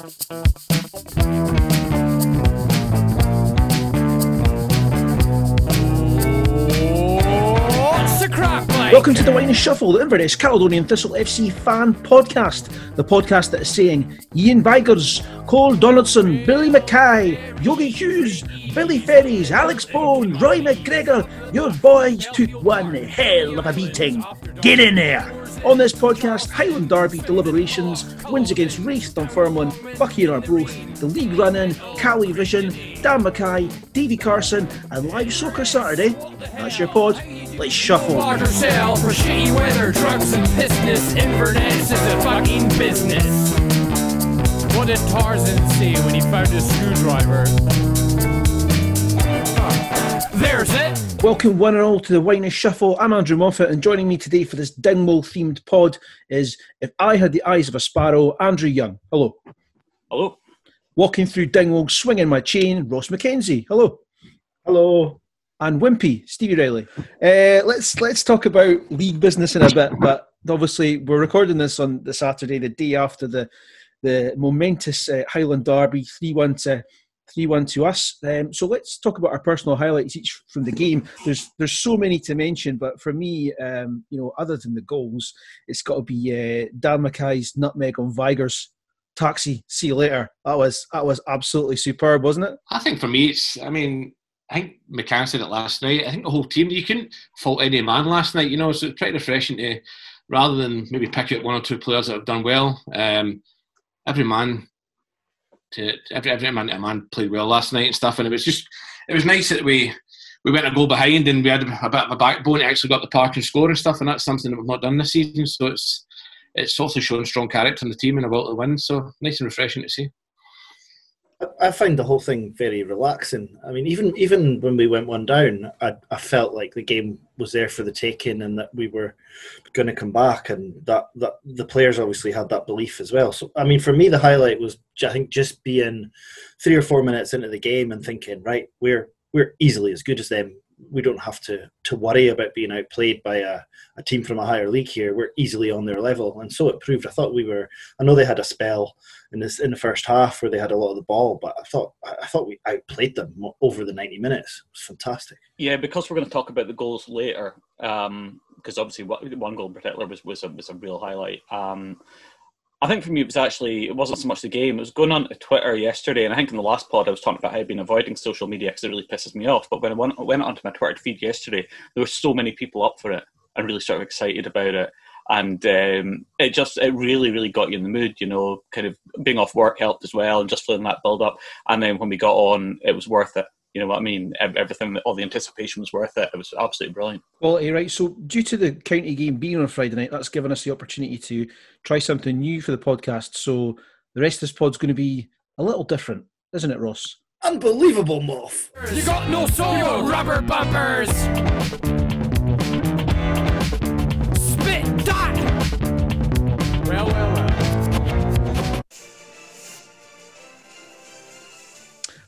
Welcome to the Wine Shuffle, the Inverness Caledonian Thistle FC fan podcast. The podcast that is saying Ian Vigurs, Coll Donaldson, Billy Mackay, Yogi Hughes, Billy Ferries, Alex Bone, Roy McGregor, your boys took one hell of a beating. Get in there! On this podcast, Highland Derby deliberations, wins against Raith Dunfermline, and Arbroath, the league run-in, Cali Vision, Dan Mackay, Davie Carson, and live soccer Saturday. That's your pod. Let's shuffle. Water sale for shitty weather, drugs and business. Inverness is a fucking business. What did Tarzan see when he found a screwdriver? There's it. Welcome one and all to the Wine Shuffle. I'm Andrew Moffat, and joining me today for this Dingwall themed pod is If I Had the Eyes of a Sparrow, Andrew Young. Hello. Hello. Walking through Dingwall, swinging my chain, Ross McKenzie. Hello. Hello. And Wimpy, Stevie Riley. Uh, let's let's talk about league business in a bit, but obviously we're recording this on the Saturday, the day after the the momentous uh, Highland Derby, three one to three one to us. Um, so let's talk about our personal highlights each from the game. There's there's so many to mention, but for me, um, you know, other than the goals, it's got to be uh, Dan Mackay's nutmeg on Vigurs. Taxi, see you later. That was that was absolutely superb, wasn't it? I think for me, it's. I mean, I think McCann said it last night. I think the whole team. You couldn't fault any man last night. You know, so it's pretty refreshing to rather than maybe pick out one or two players that have done well. Um, every man to every every man, man played well last night and stuff, and it was just it was nice that we we went a goal behind and we had a bit of a backbone. actually got the park and score and stuff, and that's something that we've not done this season. So it's it's also shown strong character in the team and about to win. So nice and refreshing to see. I find the whole thing very relaxing. I mean, even even when we went one down, I, I felt like the game was there for the taking, and that we were going to come back, and that that the players obviously had that belief as well. So, I mean, for me, the highlight was I think just being three or four minutes into the game and thinking, right, we're we're easily as good as them we don't have to to worry about being outplayed by a, a team from a higher league here. We're easily on their level, and so it proved. I thought we were. I know they had a spell in this in the first half where they had a lot of the ball, but I thought I thought we outplayed them over the ninety minutes. It was fantastic. Yeah, because we're going to talk about the goals later. Um, because obviously, one goal in particular was was a, was a real highlight. Um, I think for me, it was actually it wasn't so much the game. It was going on to Twitter yesterday, and I think in the last pod I was talking about how I've been avoiding social media because it really pisses me off. But when I went, went onto my Twitter feed yesterday, there were so many people up for it and really sort of excited about it, and um, it just it really really got you in the mood. You know, kind of being off work helped as well, and just feeling that build up. And then when we got on, it was worth it. You know what I mean? Everything, all the anticipation was worth it. It was absolutely brilliant. Well, you're right. So, due to the county game being on Friday night, that's given us the opportunity to try something new for the podcast. So, the rest of this pod's going to be a little different, isn't it, Ross? Unbelievable, Moff. You got no soul, rubber bumpers.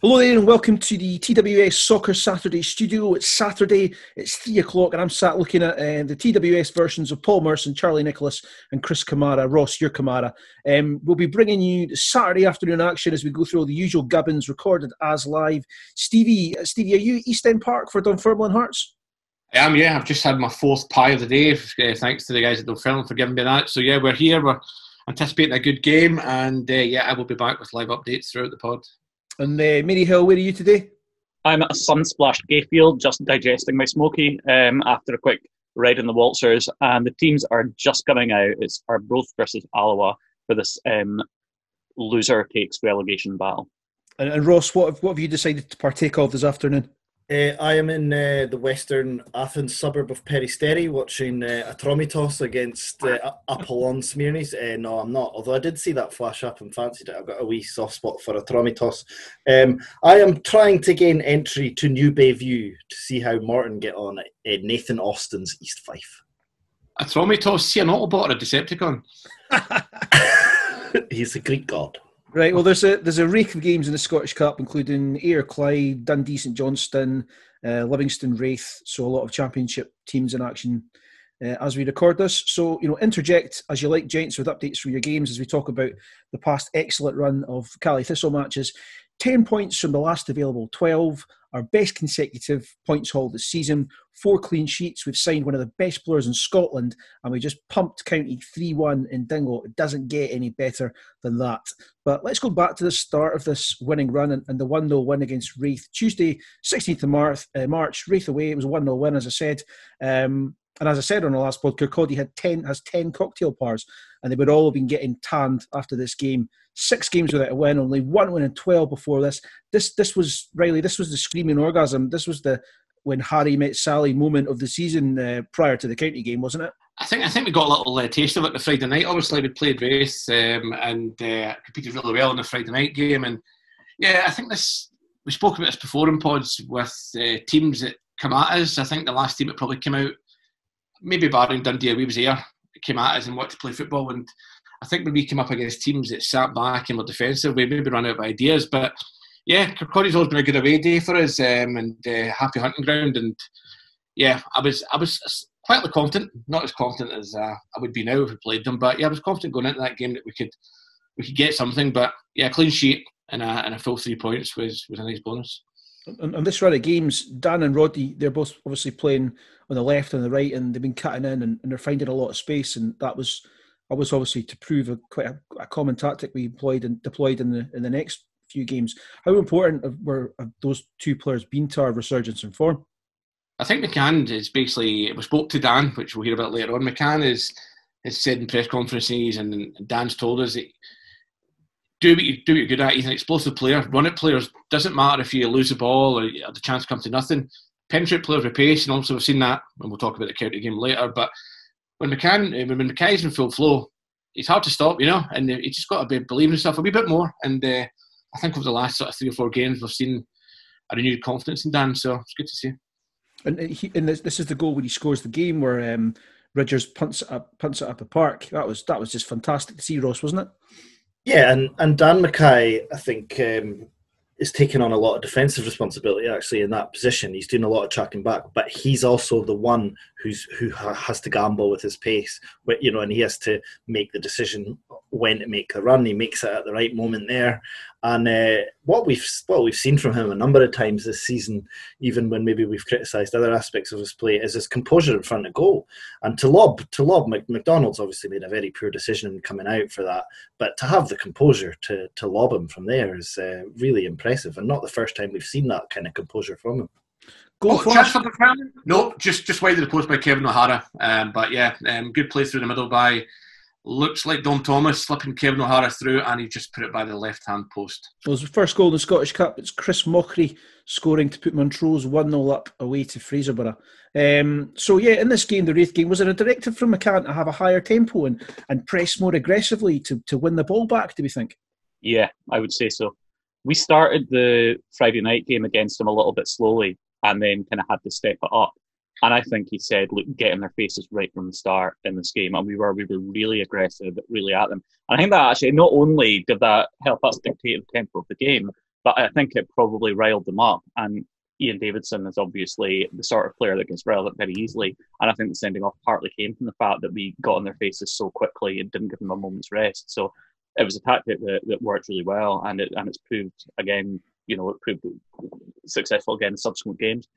Hello there, and welcome to the TWS Soccer Saturday studio. It's Saturday, it's three o'clock, and I'm sat looking at uh, the TWS versions of Paul Merson, Charlie Nicholas, and Chris Kamara. Ross, your Kamara. Um, we'll be bringing you the Saturday afternoon action as we go through all the usual gubbins recorded as live. Stevie, uh, Stevie, are you East End Park for Dunfermline Hearts? I am, yeah. I've just had my fourth pie of the day. Uh, thanks to the guys at Dunfermline for giving me that. So yeah, we're here. We're anticipating a good game, and uh, yeah, I will be back with live updates throughout the pod. And uh, Mary Hill, where are you today? I'm at a sun-splashed Gayfield, just digesting my smoky um, after a quick ride in the waltzers, and the teams are just coming out. It's Arbroath versus Alloa for this um, loser takes relegation battle. And, and Ross, what what have you decided to partake of this afternoon? Uh, I am in uh, the western Athens suburb of Peristeri watching uh, Atromitos against uh, Apollon Smyrnis. Uh, no, I'm not, although I did see that flash up and fancied it. I've got a wee soft spot for Atromitos. Um, I am trying to gain entry to New Bayview to see how Morton get on at uh, Nathan Austin's East Fife. Atromitos, see an Autobot or a Decepticon? He's a Greek god. Right. Well, there's a there's a rake of games in the Scottish Cup, including Ayr Clyde, Dundee St Johnstone, uh, Livingston Raith. So a lot of Championship teams in action uh, as we record this. So, you know, interject as you like, gents, with updates from your games as we talk about the past excellent run of Caley Thistle matches. 10 points from the last available 12, our best consecutive points haul this season, four clean sheets. We've signed one of the best players in Scotland, and we just pumped County 3 1 in Dingwall. It doesn't get any better than that. But let's go back to the start of this winning run and, and the 1 0 win against Raith. Tuesday, 16th of March, uh, March Raith away. It was a 1 0 win, as I said. Um, and as I said on the last podcast, Kirkcaldy had ten has ten cocktail pars, and they would all have been getting tanned after this game. Six games without a win, only one win in twelve before this. This this was Riley. This was the screaming orgasm. This was the when Harry met Sally moment of the season uh, prior to the county game, wasn't it? I think I think we got a little uh, taste of it the Friday night. Obviously, we played Raith um, and uh, competed really well in the Friday night game, and yeah, I think this we spoke about this before in pods with uh, teams that come at us. I think the last team that probably came out maybe barring Dundee away was here, came at us and wanted to play football. And I think when we came up against teams that sat back and were defensive, we maybe run out of ideas. But yeah, Kirkcaldy's always been a good away day for us um, and uh, happy hunting ground. And yeah, I was I was quietly confident, not as confident as uh, I would be now if we played them. But yeah, I was confident going into that game that we could we could get something. But yeah, clean sheet and a, and a full three points was was a nice bonus on, on, this run of games, Dan and Roddy, they're both obviously playing on the left and the right, and they've been cutting in and, and they're finding a lot of space. And that was, I was obviously to prove a quite a, a, common tactic we employed and deployed in the in the next few games. How important were have those two players been to our resurgence in form? I think McCann is basically. We spoke to Dan, which we'll hear about later on. McCann is has said in press conferences, and Dan's told us that do what you do what you're good at. He's an explosive player. Run it players doesn't matter if you lose the ball or the chance comes to nothing. Penetrate players with pace, and also we've seen that, and we'll talk about the county game later. But when McCann, eh, when McKay's in full flow, it's hard to stop, you know, and he's just got to be believing himself a wee bit more. And uh, I think over the last sort of three or four games, we've seen a renewed confidence in Dan. So it's good to see. And, he, and this, this is the goal when he scores the game where um, Ridgers punts it up, punts it up a park. That was that was just fantastic to see, Ross, wasn't it? Yeah, and, and Dan Mackay, I think, um, is taking on a lot of defensive responsibility actually in that position. He's doing a lot of tracking back, but he's also the one who's who has to gamble with his pace, you know, and he has to make the decision when to make the run. He makes it at the right moment there, and uh, what we've what we've seen from him a number of times this season, even when maybe we've criticised other aspects of his play, is his composure in front of goal. And to lob to lob, McDonald's obviously made a very poor decision in coming out for that, but to have the composure to to lob him from there is uh, really impressive, and not the first time we've seen that kind of composure from him. Goal oh, chance for No, just just wide of the post by Kevin O'Hara. Um, but yeah, um, good play through the middle by looks like Dom Thomas slipping Kevin O'Hara through, and he just put it by the left hand post. Well, the first goal in the Scottish Cup. It's Chris Mockery scoring to put Montrose 1 0 up away to Fraserburgh. Um, so, yeah, in this game, the Raith game, was it a directive from McCann to have a higher tempo and, and press more aggressively to, to win the ball back, do we think? Yeah, I would say so. We started the Friday night game against them a little bit slowly and then kind of had to step it up. And I think he said, look, get in their faces right from the start in this game. And we were we were really aggressive, really at them. And I think that actually not only did that help us dictate the tempo of the game, but I think it probably riled them up. And Ian Davidson is obviously the sort of player that gets riled up very easily. And I think the sending off partly came from the fact that we got in their faces so quickly and didn't give them a moment's rest. So it was a tactic that, that worked really well, and it and it's proved again, you know, it proved successful again in subsequent games.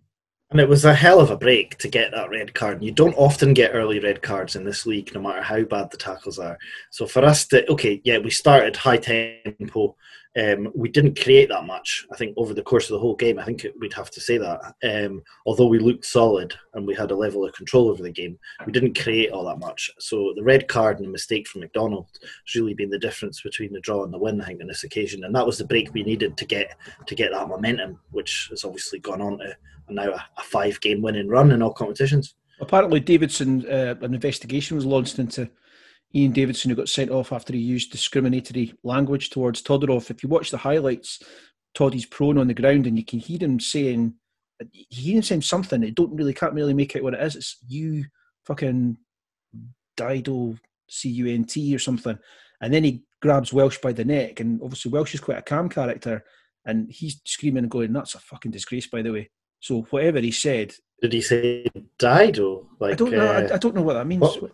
And it was a hell of a break to get that red card. You don't often get early red cards in this league, no matter how bad the tackles are. So for us to, okay, yeah, we started high tempo. Um, we didn't create that much. I think over the course of the whole game, I think we'd have to say that. Um, although we looked solid and we had a level of control over the game, we didn't create all that much. So the red card and the mistake from McDonald has really been the difference between the draw and the win. I think on this occasion, and that was the break we needed to get to get that momentum, which has obviously gone on to now a, a five game winning run in all competitions. Apparently, Davidson, uh, an investigation was launched into Ian Davidson, who got sent off after he used discriminatory language towards Todorov. If you watch the highlights, Toddy's prone on the ground, and you can hear him saying, he him saying something. I don't really can't really make out what it is. It's you fucking Dido C U N T or something, and then he grabs Welsh by the neck, and obviously Welsh is quite a calm character, and he's screaming and going, "That's a fucking disgrace, by the way." So whatever he said, did he say died or like? I don't know. Uh, I, I, don't know what that means. What?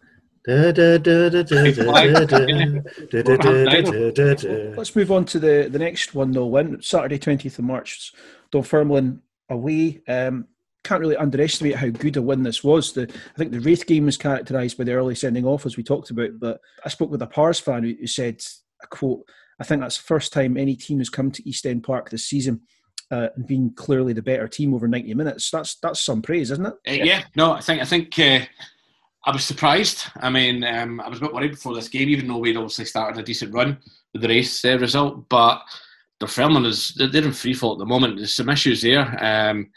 Let's move on to the, the next one though. Win Saturday twentieth of March, Dunfermline away. Um, can't really underestimate how good a win this was. The, I think the Raith game was characterised by the early sending off, as we talked about. But I spoke with a Pars fan who, who said, "I quote, I think that's the first time any team has come to East End Park this season uh, and been clearly the better team over 90 minutes. That's that's some praise, isn't it? Uh, yeah, no, I think I think uh, I was surprised. I mean, um, I was a bit worried before this game, even though we'd obviously started a decent run with the Raith uh, result. But the Fairman is they're in free fall at the moment. There's some issues there. Um,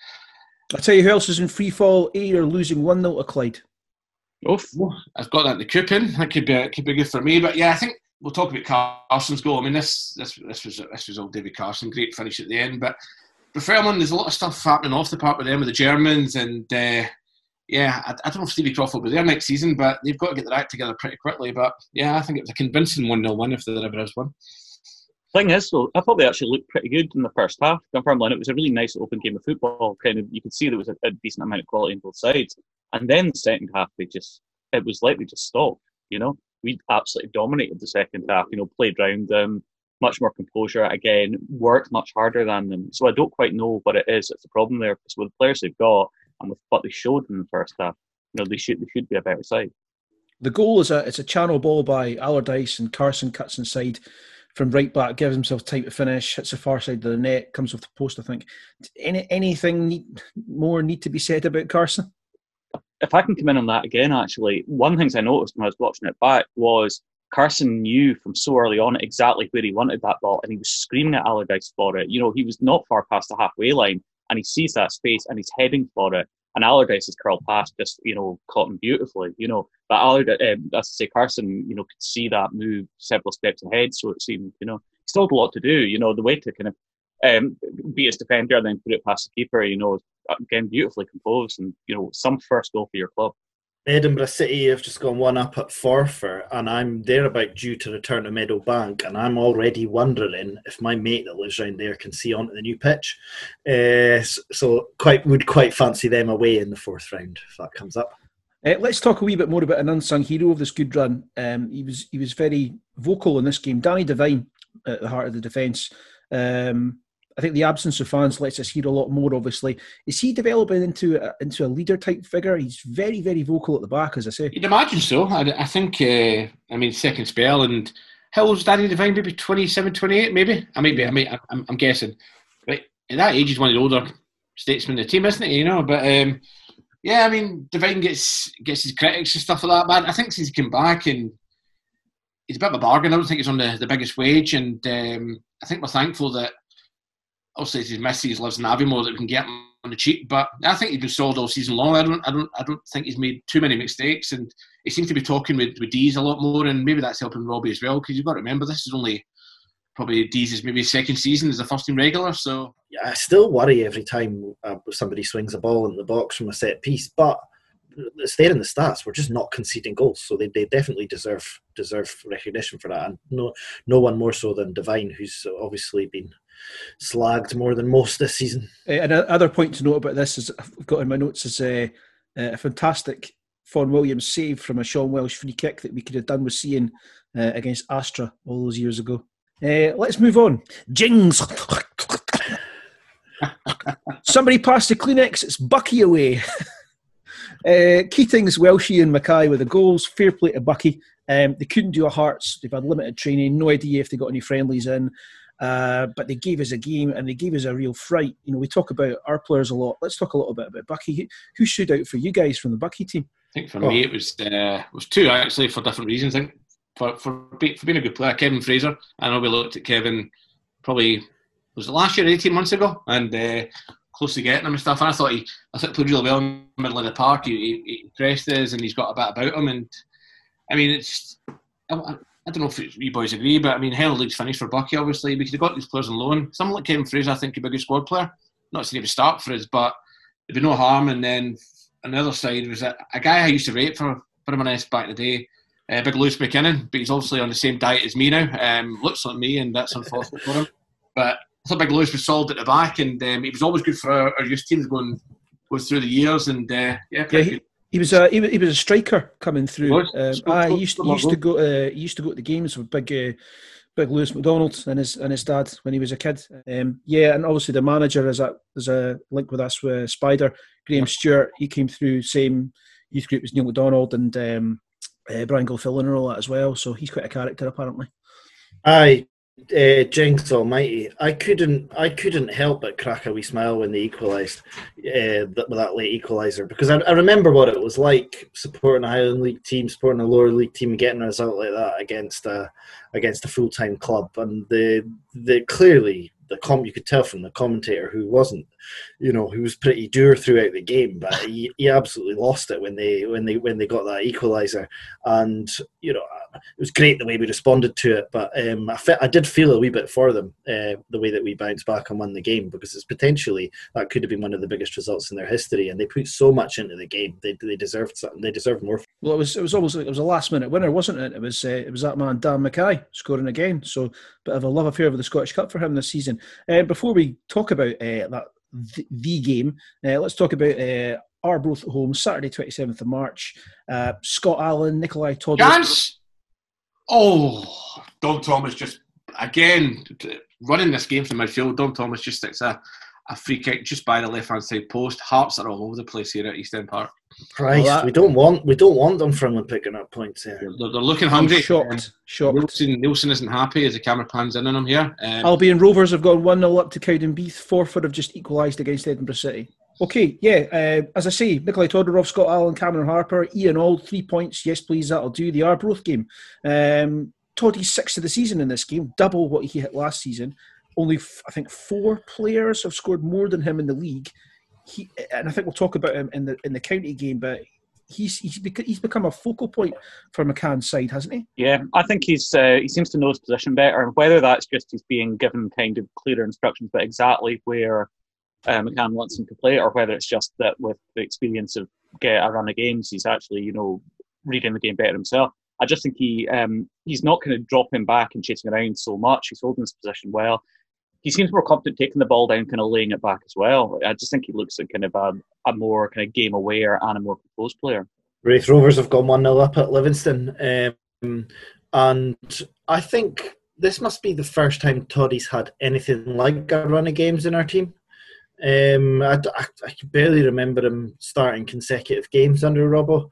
I'll tell you who else is in free fall. Ayr, you're losing 1 0 to Clyde. Oof. I've got that in the coupon. That could be could be good for me. But yeah, I think we'll talk about Carson's goal. I mean, this this this was this was all David Carson. Great finish at the end, but the Fairman, there's a lot of stuff happening off the park with them with the Germans, and uh, yeah, I, I don't know if Stevie Crawford will be there next season, but they've got to get their act together pretty quickly. But yeah, I think it was a convincing one 0 win if there ever is one. Thing is, though, I thought they actually looked pretty good in the first half. Dunfermline, it was a really nice open game of football. Kind of, you could see there was a, a decent amount of quality on both sides. And then the second half, they just, it was like they just stopped. You know, we absolutely dominated the second half. You know, played round them, much more composure. Again, worked much harder than them. So I don't quite know what it is. It's a problem there because with the players they've got and with what they showed in the first half, you know, they should they should be a better side. The goal is a it's a channel ball by Allardyce and Carson cuts inside from right back, gives himself time to finish, hits the far side of the net, comes off the post. I think. Any anything need, more need to be said about Carson? if I can come in on that again, actually, one of the things I noticed when I was watching it back was Carson knew from so early on exactly where he wanted that ball, and he was screaming at Allardyce for it. You know, he was not far past the halfway line, and he sees that space and he's heading for it. And Allardyce's curl past just, you know, caught him beautifully, you know. But Allardyce, um, as I say, Carson, you know, could see that move several steps ahead, so it seemed, you know, he still had a lot to do. You know, the way to kind of um, beat his defender and then put it past the keeper, you know, again, beautifully composed and, you know, some first goal for your club. Edinburgh City have just gone one up at Forfar, and I'm there about due to return to Meadow Bank, and I'm already wondering if my mate that lives round there can see onto the new pitch. Uh, so quite would quite fancy them away in the fourth round if that comes up. Uh, let's talk a wee bit more about an unsung hero of this good run. Um, he was he was very vocal in this game. Danny Devine at the heart of the defence. Um, I think the absence of fans lets us hear a lot more. Obviously, is he developing into a, into a leader type figure? He's very very vocal at the back, as I say. You'd imagine so. I, I think, uh, I mean, second spell, and how old's Danny Devine? Maybe 27, 28, maybe? I mean, I mean, I'm, I'm guessing. But at that age, he's one of the older statesmen of the team, isn't he? You know, but um, yeah, I mean, Devine gets gets his critics and stuff like that. But I think since he came back and he's a bit of a bargain. I don't think he's on the, the biggest wage, and um, I think we're thankful that obviously it's his missus lives in Aviemore that we can get him on the cheap. But I think he's been sold all season long. I don't, I don't, I don't think he's made too many mistakes, and he seems to be talking with with Deas a lot more, and maybe that's helping Robbie as well. Because you've got to remember this is only probably Deas' maybe second season as a first team regular. So Yeah, I still worry every time uh, somebody swings a ball in the box from a set piece, but it's there in the stats. We're just not conceding goals, so they, they definitely deserve deserve recognition for that, and no no one more so than Devine, who's obviously been slagged more than most this season. Uh, and another point to note about this is I've got in my notes is uh, uh, a fantastic Fon Williams save from a Sean Welsh free kick that we could have done with seeing uh, against Astra all those years ago. Uh, let's move on. Jings. Somebody passed the Kleenex. It's Buckie away. uh, Keating's, Welshie, and Mackay with the goals. Fair play to Buckie. Um, they couldn't do a Hearts. They've had limited training. No idea if they got any friendlies in. Uh, but they gave us a game and they gave us a real fright. You know, we talk about our players a lot. Let's talk a little bit about Buckie. Who, stood out for you guys from the Buckie team? I think for Oh. me it was uh, was two actually for different reasons. I think for for, for being a good player, Kevin Fraser. I know we looked at Kevin probably was it last year, eighteen months ago, and uh, close to getting him and stuff. And I thought he I thought he played really well in the middle of the park. He, he, he us, and he's got a bit about him. And I mean, it's I- don't know if you boys agree, but I mean, Hell League's finished for Buckie. Obviously, we could have got these players on loan. Someone like Kevin Fraser, I think, could be a good squad player. Not saying he would start for us, but there'd be no harm. And then another side was a, a guy I used to rate for Permanence back in the day, uh, Big Lewis McKinnon, but he's obviously on the same diet as me now. Um, looks like me, and that's unfortunate for him. But I thought Big Lewis was solid at the back, and um, he was always good for our, our youth teams going goes through the years, and uh, yeah, Yeah, he, he was a he, was- he was a striker coming through. was. Um, I used some he used to go to he used to go to the games with big uh, big Lewis McDonald and his and his dad when he was a kid. Um, yeah, and obviously the manager is a there's a link with us with Spider Graham Stewart. He came through same youth group as Neil McDonald and um, uh, Brian Gilfillan and all that as well. So he's quite a character apparently. Aye, uh, Jings Almighty. I couldn't. I couldn't help but crack a wee smile when they equalised uh, that, with that late equaliser because I, I remember what it was like supporting a Highland League team, supporting a lower league team, and getting a result like that against a against a full time club. And the the clearly the com you could tell from the commentator who wasn't, you know, he was pretty dour throughout the game, but he, he absolutely lost it when they when they when they got that equaliser. And you know, it was great the way we responded to it, but um, I, fe- I did feel a wee bit for them uh, the way that we bounced back and won the game because it's potentially that could have been one of the biggest results in their history, and they put so much into the game. They, they deserved something. They deserved more. Well, it was it was almost like it was a last minute winner, wasn't it? It was uh, it was that man Dan Mackay scoring again. So bit of a love affair with the Scottish Cup for him this season. Uh, before we talk about uh, that the, game, uh, let's talk about uh, Arbroath at home Saturday twenty seventh of March. Uh, Scott Allen, Nikolai Todd. Chance! Oh, Dom Thomas just again running this game from midfield. Dom Thomas just sticks a, a free kick just by the left hand side post. Hearts are all over the place here at East End Park. Christ, Well, that- we don't want we don't want them from picking up points here. They're, they're looking I'm hungry. shocked, shocked. Neilson, Neilson isn't happy as the camera pans in on him here. Um, Albion Rovers have gone 1 0 up to Cowdenbeath. Forfar have just equalised against Edinburgh City. Okay, yeah, uh, as I say, Nikolai Todorov, Scott Allen, Cameron Harper, Ian Auld, three points. Yes, please, that'll do. The Arbroath game. Um, Toddy's sixth of the season in this game, double what he hit last season. Only, f- I think, four players have scored more than him in the league. He, and I think we'll talk about him in the in the county game, but he's he's, bec- he's become a focal point for McCann's side, hasn't he? Yeah, I think he's uh, he seems to know his position better, and whether that's just he's being given kind of clearer instructions about exactly where uh, McCann wants him to play, or whether it's just that with the experience of get a run of games, he's actually you know reading the game better himself. I just think he um, he's not kind of dropping back and chasing around so much. He's holding his position well. He seems more confident taking the ball down, kind of laying it back as well. I just think he looks like kind of a, a more kind of game aware and a more composed player. Raith Rovers have gone 1 0 up at Livingston. Um, and I think this must be the first time Toddy's had anything like a run of games in our team. Um, I, I, I can barely remember him starting consecutive games under Robbo.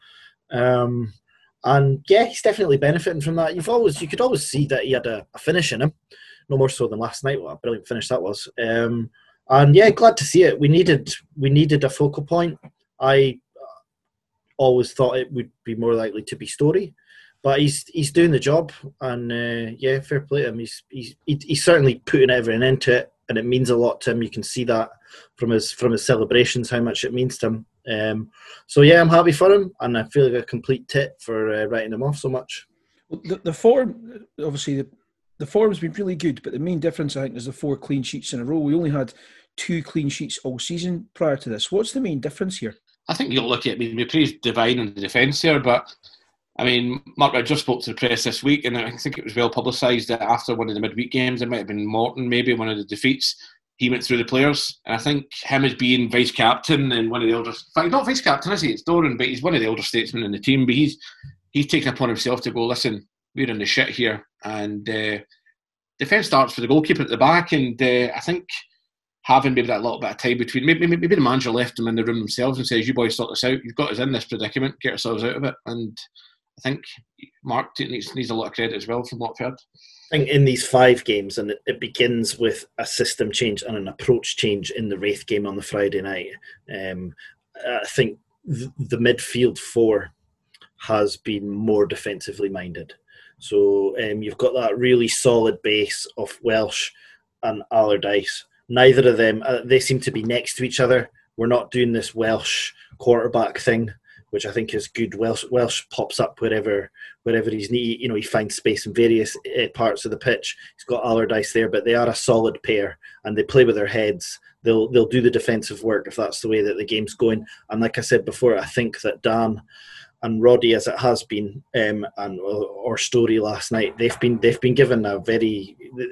Um, and yeah, he's definitely benefiting from that. You've always you could always see that he had a, a finish in him, no more so than last night. What a brilliant finish that was. Um, and yeah, glad to see it. We needed we needed a focal point. I always thought it would be more likely to be Storey, but he's he's doing the job, and uh, yeah, fair play to him. He's he's he's certainly putting everything into it, and it means a lot to him. You can see that from his from his celebrations how much it means to him. Um, so yeah, I'm happy for him, and I feel like a complete tit for uh, writing him off so much. The, the form, obviously, the, the form's been really good, but the main difference, I think, is the four clean sheets in a row. We only had two clean sheets all season prior to this. What's the main difference here? I think you're at. I mean, we praised Devine on the defence here, but I mean, Mark, I just spoke to the press this week, and I think it was well publicised that after one of the midweek games, it might have been Morton, maybe one of the defeats. He went through the players, and I think him as being vice captain and one of the elder, in fact, not vice captain, is he? It's Doran, but he's one of the elder statesmen in the team. But he's he's taken upon himself to go. Listen, we're in the shit here, and uh, defence starts for the goalkeeper at the back, and uh, I think having maybe that little bit of time between maybe, maybe the manager left them in the room themselves and says, "You boys sort this out. You've got us in this predicament. Get yourselves out of it." And I think Mark needs needs a lot of credit as well from what I've heard. I think in these five games, and it, it begins with a system change and an approach change in the Raith game on the Friday night. Um, I think th- the midfield four has been more defensively minded. So um, you've got that really solid base of Welsh and Allardyce. Neither of them, uh, they seem to be next to each other. We're not doing this Welsh quarterback thing, which I think is good. Welsh, Welsh pops up wherever wherever he's need. You know, he finds space in various uh, parts of the pitch. He's got Allardyce there, but they are a solid pair, and they play with their heads. They'll they'll do the defensive work if that's the way that the game's going. And like I said before, I think that Dan and Roddy as it has been, um, and or Storey last night, they've been they've been given a very uh,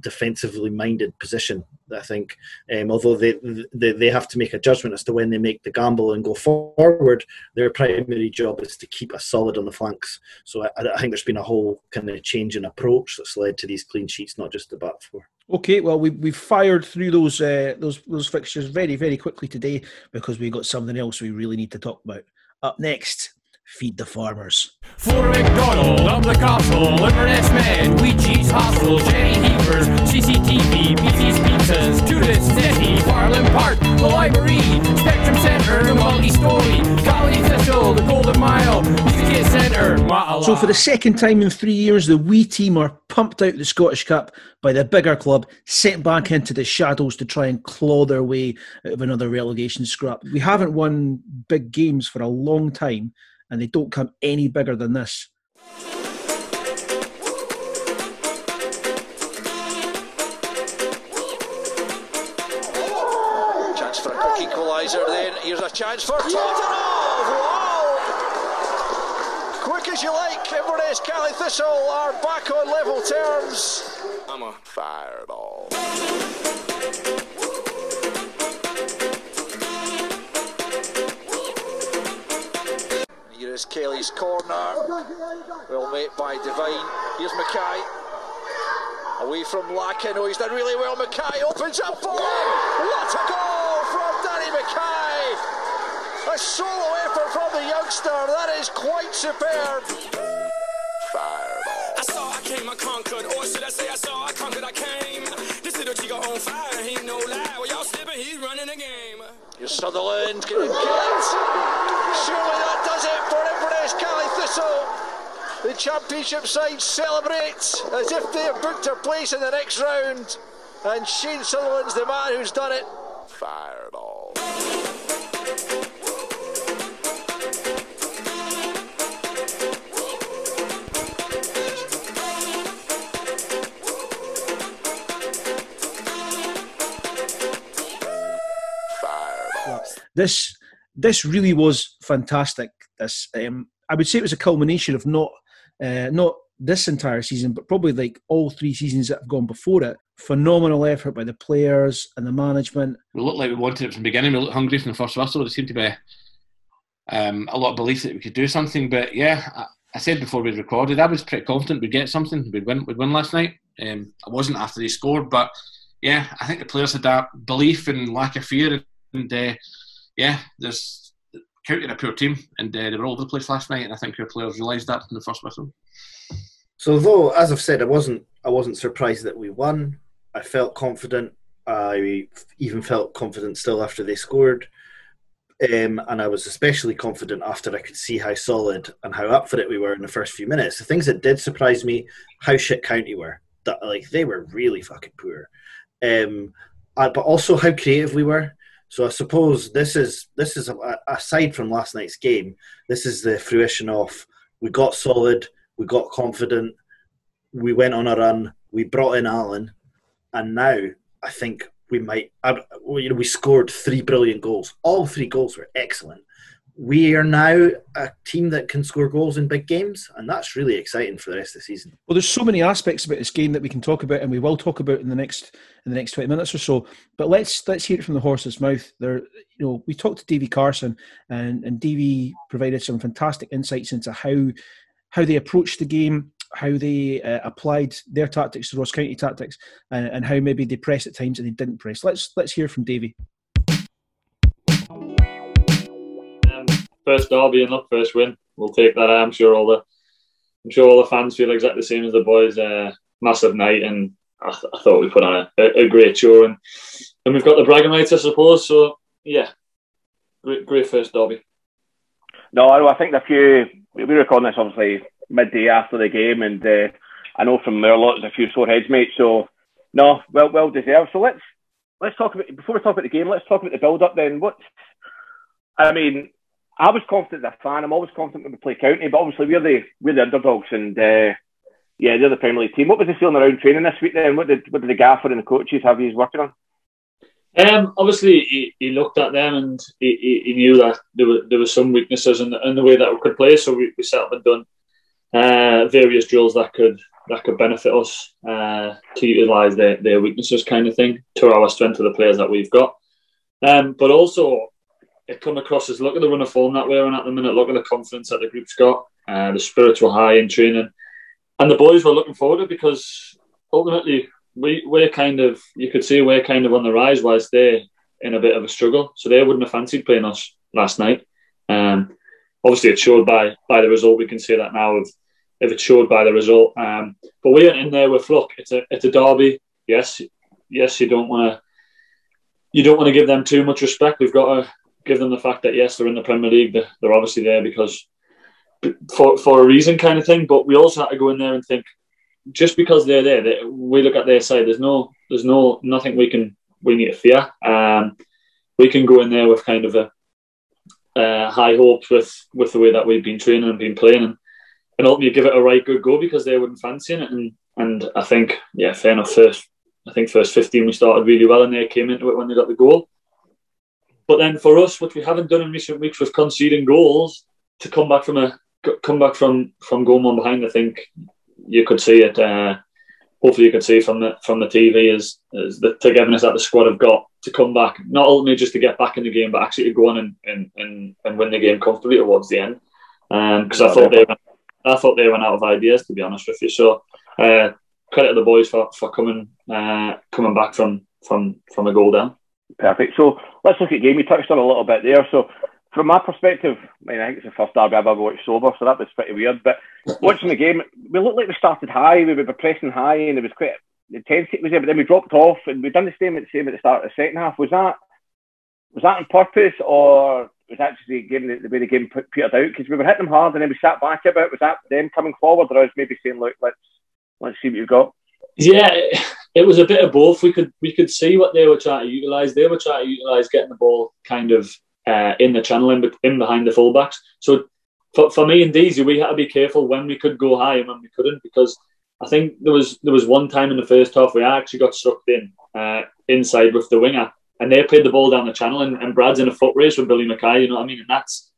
defensively minded position. I think, um, although they, they they have to make a judgment as to when they make the gamble and go forward, their primary job is to keep us solid on the flanks. So I, I think there's been a whole kind of change in approach that's led to these clean sheets, not just the back four. Okay, well we we've fired through those uh, those those fixtures very very quickly today because we got something else we really need to talk about. Up next, feed the farmers. For McDonald, up the castle, Inverness Ouija's Hostel, Jenny Heavers, CCTV, BC's Pizzas, Judas, Netty, Farland Park, the Library, Spectrum Centre, Multi-Story, Golly Thistle, the Golden Mile, Music Centre, So for the second time in three years, the wee team are pumped out the Scottish Cup by the bigger club, sent back into the shadows to try and claw their way out of another relegation scrap. We haven't won big games for a long time, and they don't come any bigger than this. Chance for a quick equaliser then. Here's a chance for Todorov! Wow! Quick as you like, Inverness Cali Thistle are back on level terms. I'm a fireball. Here is Kelly's corner. Well made by Devine. Here's Mackay. Away from Lacken. Oh, he's done really well. Mackay opens up for him. What a goal from Danny Mackay. A solo effort from the youngster. That is quite superb. Fireball. I saw, I came, I conquered. Or should I say, I saw, I conquered, I came. This little chico on fire, he no lie. Well, y'all slipping, he's running the game. Here's Sutherland getting kicked. Surely that does it for Inverness Cali Thistle. The championship side celebrates as if they have booked a place in the next round. And Shane Sutherland's the man who's done it. Fireball. This this really was fantastic. This um, I would say it was a culmination of not uh, not this entire season, but probably like all three seasons that have gone before it. Phenomenal effort by the players and the management. We looked like we wanted it from the beginning. We looked hungry from the first whistle. There seemed to be um, a lot of belief that we could do something. But yeah, I, I said before we recorded, I was pretty confident we'd get something. We'd win. We'd win last night. Um, I wasn't after they scored, but yeah, I think the players had that belief and lack of fear. And uh, yeah, there's counting a poor team, and uh, they were all over the place last night. And I think our players realised that in the first whistle. So though, as I've said, I wasn't I wasn't surprised that we won. I felt confident. I even felt confident still after they scored. Um, and I was especially confident after I could see how solid and how up for it we were in the first few minutes. The things that did surprise me, how shit County were. That like they were really fucking poor. Um, uh, but also how creative we were. So I suppose this is this is aside from last night's game, this is the fruition of we got solid, we got confident, we went on a run, we brought in Allen, and now I think we might. I, you know, we scored three brilliant goals. All three goals were excellent. We are now a team that can score goals in big games, and that's really exciting for the rest of the season. Well, there's so many aspects about this game that we can talk about, and we will talk about in the next in the next twenty minutes or so. But let's let's hear it from the horse's mouth. There, you know, we talked to Davie Carson, and and Davy provided some fantastic insights into how how they approached the game, how they uh, applied their tactics to Ross County tactics, and, and how maybe they pressed at times and they didn't press. Let's let's hear from Davy. First derby and first win. We'll take that. I'm sure all the I'm sure all the fans feel exactly the same as the boys. Uh, massive night, and I, th- I thought we put on a, a, great show, and and we've got the bragging rights, I suppose. So yeah, great, great first derby. No, I think a few. We were recording this obviously midday after the game, and uh, I know from our lot there's a few sore heads, mate. So no, well, well deserved. So let's let's talk about before we talk about the game. Let's talk about the build up. Then what? I mean, I was confident as a fan. I'm always confident when we play county, but obviously we're the we're the underdogs, and uh, yeah, they're the Premier League team. What was the feeling around training this week? Then what did what did the gaffer and the coaches have you working on? Um, obviously, he, he looked at them and he, he, he knew that there were there were some weaknesses in the, in the way that we could play. So we, we set up and done uh, various drills that could that could benefit us uh, to utilise their, their weaknesses, kind of thing, to our strength of the players that we've got. Um, but also, it come across as look at the run of form that we're in at the minute. Look at the confidence that the group's got. Uh, the spirits were high in training, and the boys were looking forward to because ultimately we we're kind of you could say we're kind of on the rise whilst they're in a bit of a struggle. So they wouldn't have fancied playing us last night. Um, obviously, it showed by by the result. We can say that now if it showed by the result. Um, but we went in there with look. It's a it's a derby. Yes, yes. You don't want to you don't want to give them too much respect. We've got to give them the fact that yes, they're in the Premier League. They're, obviously there because for for a reason, kind of thing. But we also had to go in there and think just because they're there, they, we look at their side. There's no, there's no, nothing we can we need to fear. Um, we can go in there with kind of a high hopes with with the way that we've been training and been playing, and, and ultimately give it a right good go because they wouldn't fancy it. And and I think yeah, fair enough. First, I think first fifteen we started really well, and they came into it when they got the goal. But then for us, what we haven't done in recent weeks, was conceding goals, to come back from a come back from from going one behind, I think you could see it. Uh, hopefully, you could see from the from the TV is, is the togetherness that the squad have got to come back, not only just to get back in the game, but actually to go on and, and, and, and win the game comfortably towards the end. Because um, I thought they went, I thought they went out of ideas, to be honest with you. So uh, credit to the boys for, for coming uh, coming back from from from a goal down. Perfect. So let's look at game. You touched on a little bit there. So from my perspective, I, mean, I think it's the first derby I've ever watched sober, so that was pretty weird. But watching the game, we looked like we started high, we were pressing high, and it was quite intensity was there. But then we dropped off, and we done the same, the same at the start of the second half. Was that was that on purpose, or was that just the game the, way the game petered out? Because we were hitting them hard, and then we sat back a bit. Was that them coming forward, or was maybe saying, "Look, let's let's see what you've got"? Yeah, it was a bit of both. We could we could see what they were trying to utilise. They were trying to utilise getting the ball kind of uh, in the channel in, in behind the fullbacks. So for, for me and Deasy, we had to be careful when we could go high and when we couldn't because I think there was there was one time in the first half we actually got sucked in uh, inside with the winger and they played the ball down the channel and, and Brad's in a foot race with Billy Mackay, you know what I mean? And that's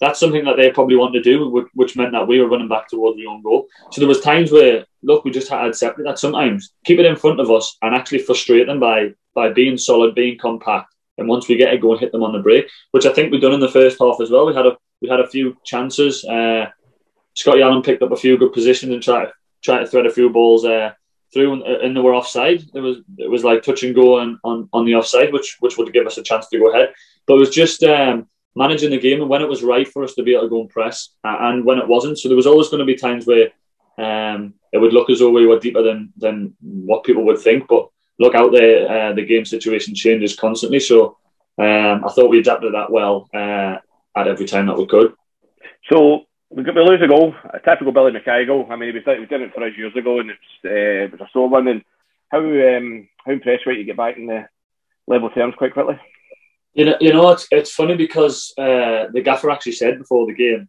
that's something that they probably wanted to do, which meant that we were running back towards the own goal. So there was times where, look, we just had to accept that sometimes keep it in front of us and actually frustrate them by by being solid, being compact, and once we get it, go and hit them on the break, which I think we've done in the first half as well. We had a we had a few chances. Uh, Scotty Allen picked up a few good positions and tried try to thread a few balls uh, through, and, and they were offside. It was it was like touch and go on, on, on the offside, which which would give us a chance to go ahead. But it was just um, managing the game and when it was right for us to be able to go and press, uh, and when it wasn't. So there was always going to be times where um, it would look as though we were deeper than than what people would think, but look out there, uh, the game situation changes constantly. So um, I thought we adapted that well uh, at every time that we could. So we, we lose a goal, a typical Billy Mackay goal. I mean, he was, he did it for us years ago, and it's, uh, it was a sore one. And how um, how impressed were you to get back in the level terms quite quickly? You know, you know, it's, it's funny because uh, the gaffer actually said before the game,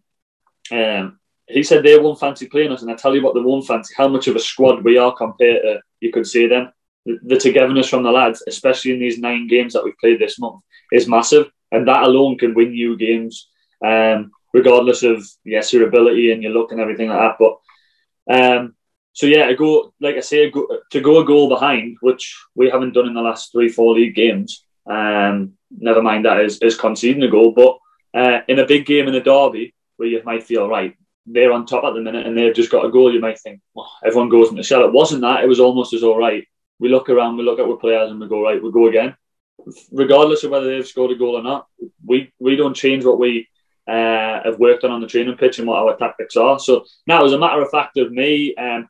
um, he said they won't fancy playing us, and I tell you what, they won't fancy how much of a squad we are compared to you could see them the, togetherness from the lads, especially in these nine games that we've played this month, is massive, and that alone can win you games, um, regardless of yes your ability and your look and everything like that. But um, so yeah, to go like I say, go, to go a goal behind, which we haven't done in the last three, four league games. Um, never mind that is, is conceding a goal, but uh, in a big game in a derby where you might feel right, they're on top at the minute and they've just got a goal. You might think well, everyone goes in the shell. It wasn't that. It was almost as all right we look around, we look at our players, and we go right, we go again. Regardless of whether they've scored a goal or not, we we don't change what we uh, have worked on on the training pitch and what our tactics are. So now, as a matter of fact, of me, um,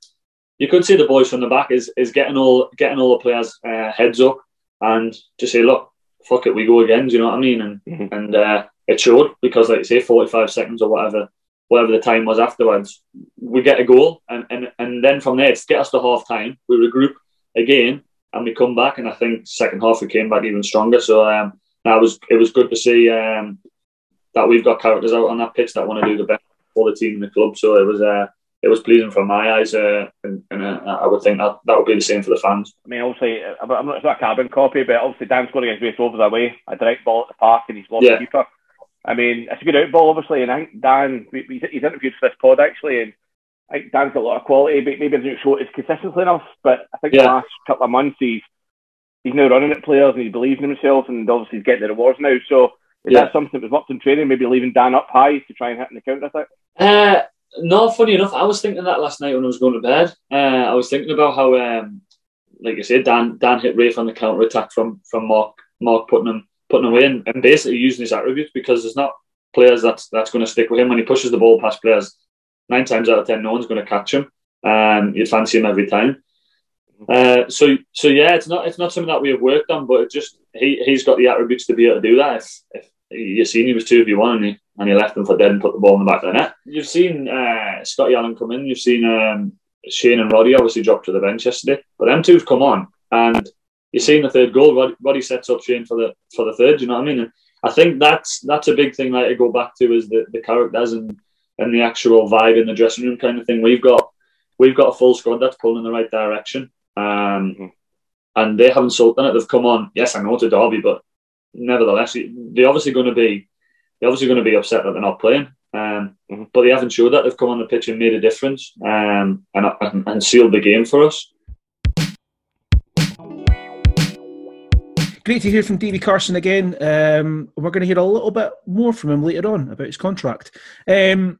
you could see the boys from the back is is getting all getting all the players uh, heads up and to say, look, fuck it, we go again. Do you know what I mean? And mm-hmm. and uh, it showed because, like you say, forty five seconds or whatever, whatever the time was afterwards, we get a goal, and and and then from there, it's get us to half time. We regroup again, and we come back. And I think second half we came back even stronger. So um, that was it was good to see um, that we've got characters out on that pitch that want to do the best for the team and the club. So it was uh, it was pleasing from my eyes, uh, and, and uh, I would think that that would be the same for the fans. I mean, obviously, I'm I'm not, it's not a carbon copy, but obviously Dan scored against Raith Rovers away, a direct ball at the park, and he's lost Yeah. the keeper. I mean, it's a good out outball, obviously, and I think Dan, we, we, he's interviewed for this pod actually, and I think Dan's got a lot of quality, but maybe doesn't show his consistently enough. But I think the last couple of months, he's he's now running at players and he believes in himself, and obviously he's getting the rewards now. So is Yeah. that something that was worked in training, maybe leaving Dan up high to try and hit in the counter attack? Uh, no, funny enough, I was thinking that last night when I was going to bed. Uh, I was thinking about how, um, like you said, Dan Dan hit Raith on the counter attack from from Mark Mark putting him putting away and, and basically using his attributes because there's not players that's that's going to stick with him when he pushes the ball past players. Nine times out of ten, no one's going to catch him. Um, you'd fancy him every time. Uh, so so yeah, it's not it's not something that we have worked on, but it just he he's got the attributes to be able to do that. If, if you seen he was two v one and he and he left them for dead and put the ball in the back of the net. You've seen uh, Scotty Allen come in. You've seen um, Shane and Roddy obviously dropped to the bench yesterday, but them two've come on and you've seen the third goal. Roddy, sets up Shane for the for the third. You know what I mean? And I think that's that's a big thing that I go back to is the, the characters and and the actual vibe in the dressing room kind of thing. We've got we've got a full squad that's pulling in the right direction. Um, and they haven't sold on it. They've come on. Yes, I know it's a derby, but nevertheless, they're obviously going to be they're obviously going to be upset that they're not playing. Um, But they haven't showed that they've come on the pitch and made a difference um, and, and and sealed the game for us. Great to hear from Davie Carson again. Um, we're going to hear a little bit more from him later on about his contract. Um,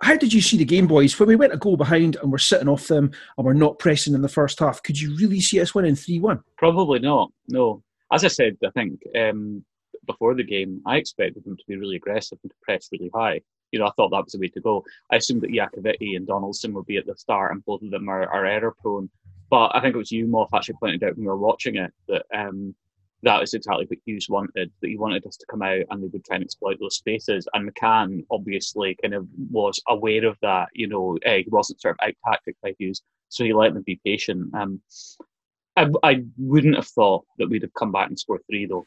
how did you see the game, boys? When we went a goal behind and we're sitting off them and we're not pressing in the first half, could you really see us winning 3 1? Probably not. No. As I said, I think um, before the game, I expected them to be really aggressive and to press really high. You know, I thought that was the way to go. I assumed that Yakovic and Donaldson would be at the start, and both of them are, are error prone. But I think it was you, Moff, actually pointed out when we were watching it that um, that is exactly what Hughes wanted. That he wanted us to come out and they would try and exploit those spaces. And McCann obviously kind of was aware of that. You know, eh, he wasn't sort of out tactic by Hughes, so he let them be patient. Um, I, I wouldn't have thought that we'd have come back and scored three though,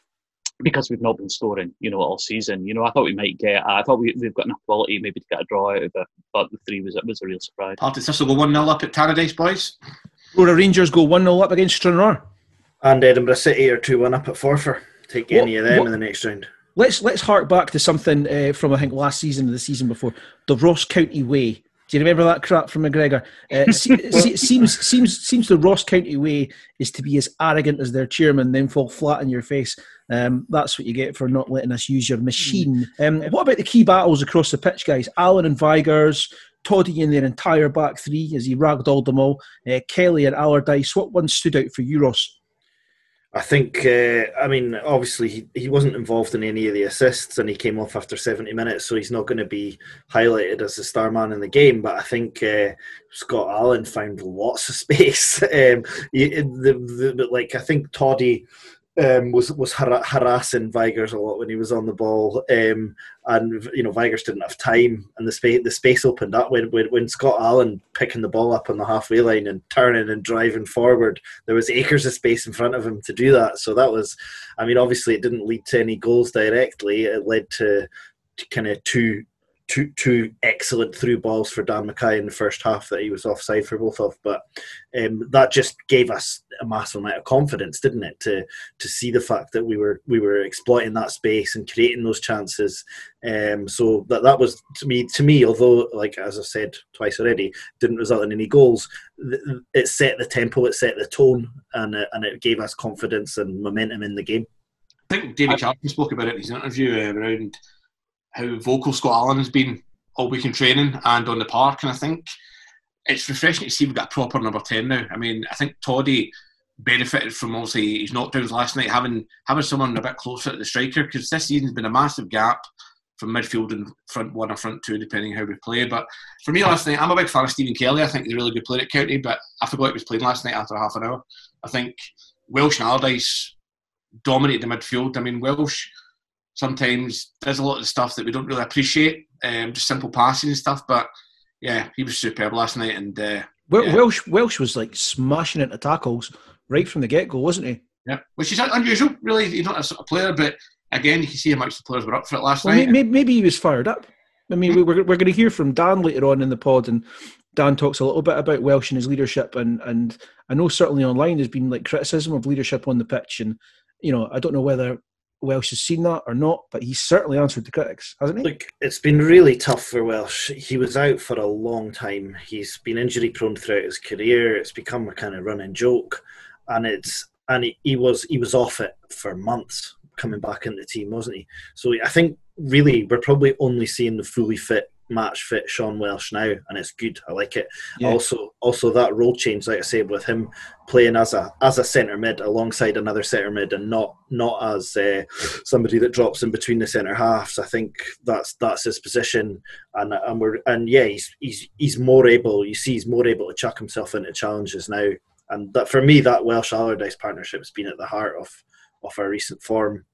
because we've not been scoring, you know, all season. You know, I thought we might get. I thought we, we've got enough quality maybe to get a draw out of it, but the three was was a real surprise. Partick Thistle go 1 0 up at Tannadice, boys. Florida Rangers go 1 0 up against Stranraer. And Edinburgh City are 2 1 up at Forfar. Take What- any of them what- in the next round. Let's let's hark back to something uh, from I think last season or the season before the Ross County Way. Do you remember that crap from McGregor? Uh, se- se- seems seems seems the Ross County way is to be as arrogant as their chairman, then fall flat in your face. Um, that's what you get for not letting us use your machine. Um, what about the key battles across the pitch, guys? Allen and Vigurs, Toddy in their entire back three as he ragdolled them all. Uh, Kelly and Allardyce. What one stood out for you, Ross? I think, uh, I mean, obviously he, he wasn't involved in any of the assists and he came off after 70 minutes, so he's not going to be highlighted as the star man in the game. But I think uh, Scott Allen found lots of space. um, he- the, the, like, I think Toddy um, was was har- harassing Vigurs a lot when he was on the ball, um, and you know Vigurs didn't have time, and the space the space opened up when, when when Scott Allen picking the ball up on the halfway line and turning and driving forward. There was acres of space in front of him to do that. So that was, I mean, obviously it didn't lead to any goals directly. It led to, kind of two. Two, two excellent through balls for Dan Mackay in the first half that he was offside for both of, but um, that just gave us a massive amount of confidence, didn't it? To to see the fact that we were we were exploiting that space and creating those chances. Um, so that that was to me to me, although like as I said twice already, didn't result in any goals. It set the tempo, it set the tone, and it, and it gave us confidence and momentum in the game. I think David Carson spoke about it in his interview uh, around how vocal Scott Allen has been all week in training and on the park, and I think it's refreshing to see we've got a proper number ten now. I mean, I think Toddy benefited from obviously his knockdowns last night, having having someone a bit closer to the striker because this season's been a massive gap from midfield and front one or front two, depending how we play. But for me last night, I'm a big fan of Stephen Kelly. I think he's a really good player at County, but I forgot he was playing last night after half an hour. I think Welsh and Allardyce dominate the midfield. I mean, Welsh sometimes does a lot of stuff that we don't really appreciate, um, just simple passing and stuff. But yeah, he was superb last night, and uh, Yeah. Welsh Welsh was like smashing into tackles right from the get go, wasn't he? yeah, which is unusual, really. You don't have sort of player, but again, you can see how much the players were up for it last Well, night. maybe, maybe he was fired up. I mean, we- we're, we're going to hear from Dan later on in the pod, and Dan talks a little bit about Welsh and his leadership, and and I know certainly online there's been like criticism of leadership on the pitch, and you know I don't know whether Welsh has seen that or not, but he's certainly answered the critics, hasn't he? Look, it's been really tough for Welsh. He was out for a long time. He's been injury prone throughout his career. It's become a kind of running joke, and it's and he, he was he was off it for months coming back into the team, wasn't he? So I think really we're probably only seeing the fully fit match fit Sean Welsh now, and it's good. I like it. Yeah. Also, also that role change, like I said, with him playing as a as a centre mid alongside another centre mid, and not not as uh, somebody that drops in between the centre halves. I think that's that's his position, and and we're and yeah, he's he's he's more able. You see, he's more able to chuck himself into challenges now, and that for me, that Welsh Allardyce partnership has been at the heart of of our recent form.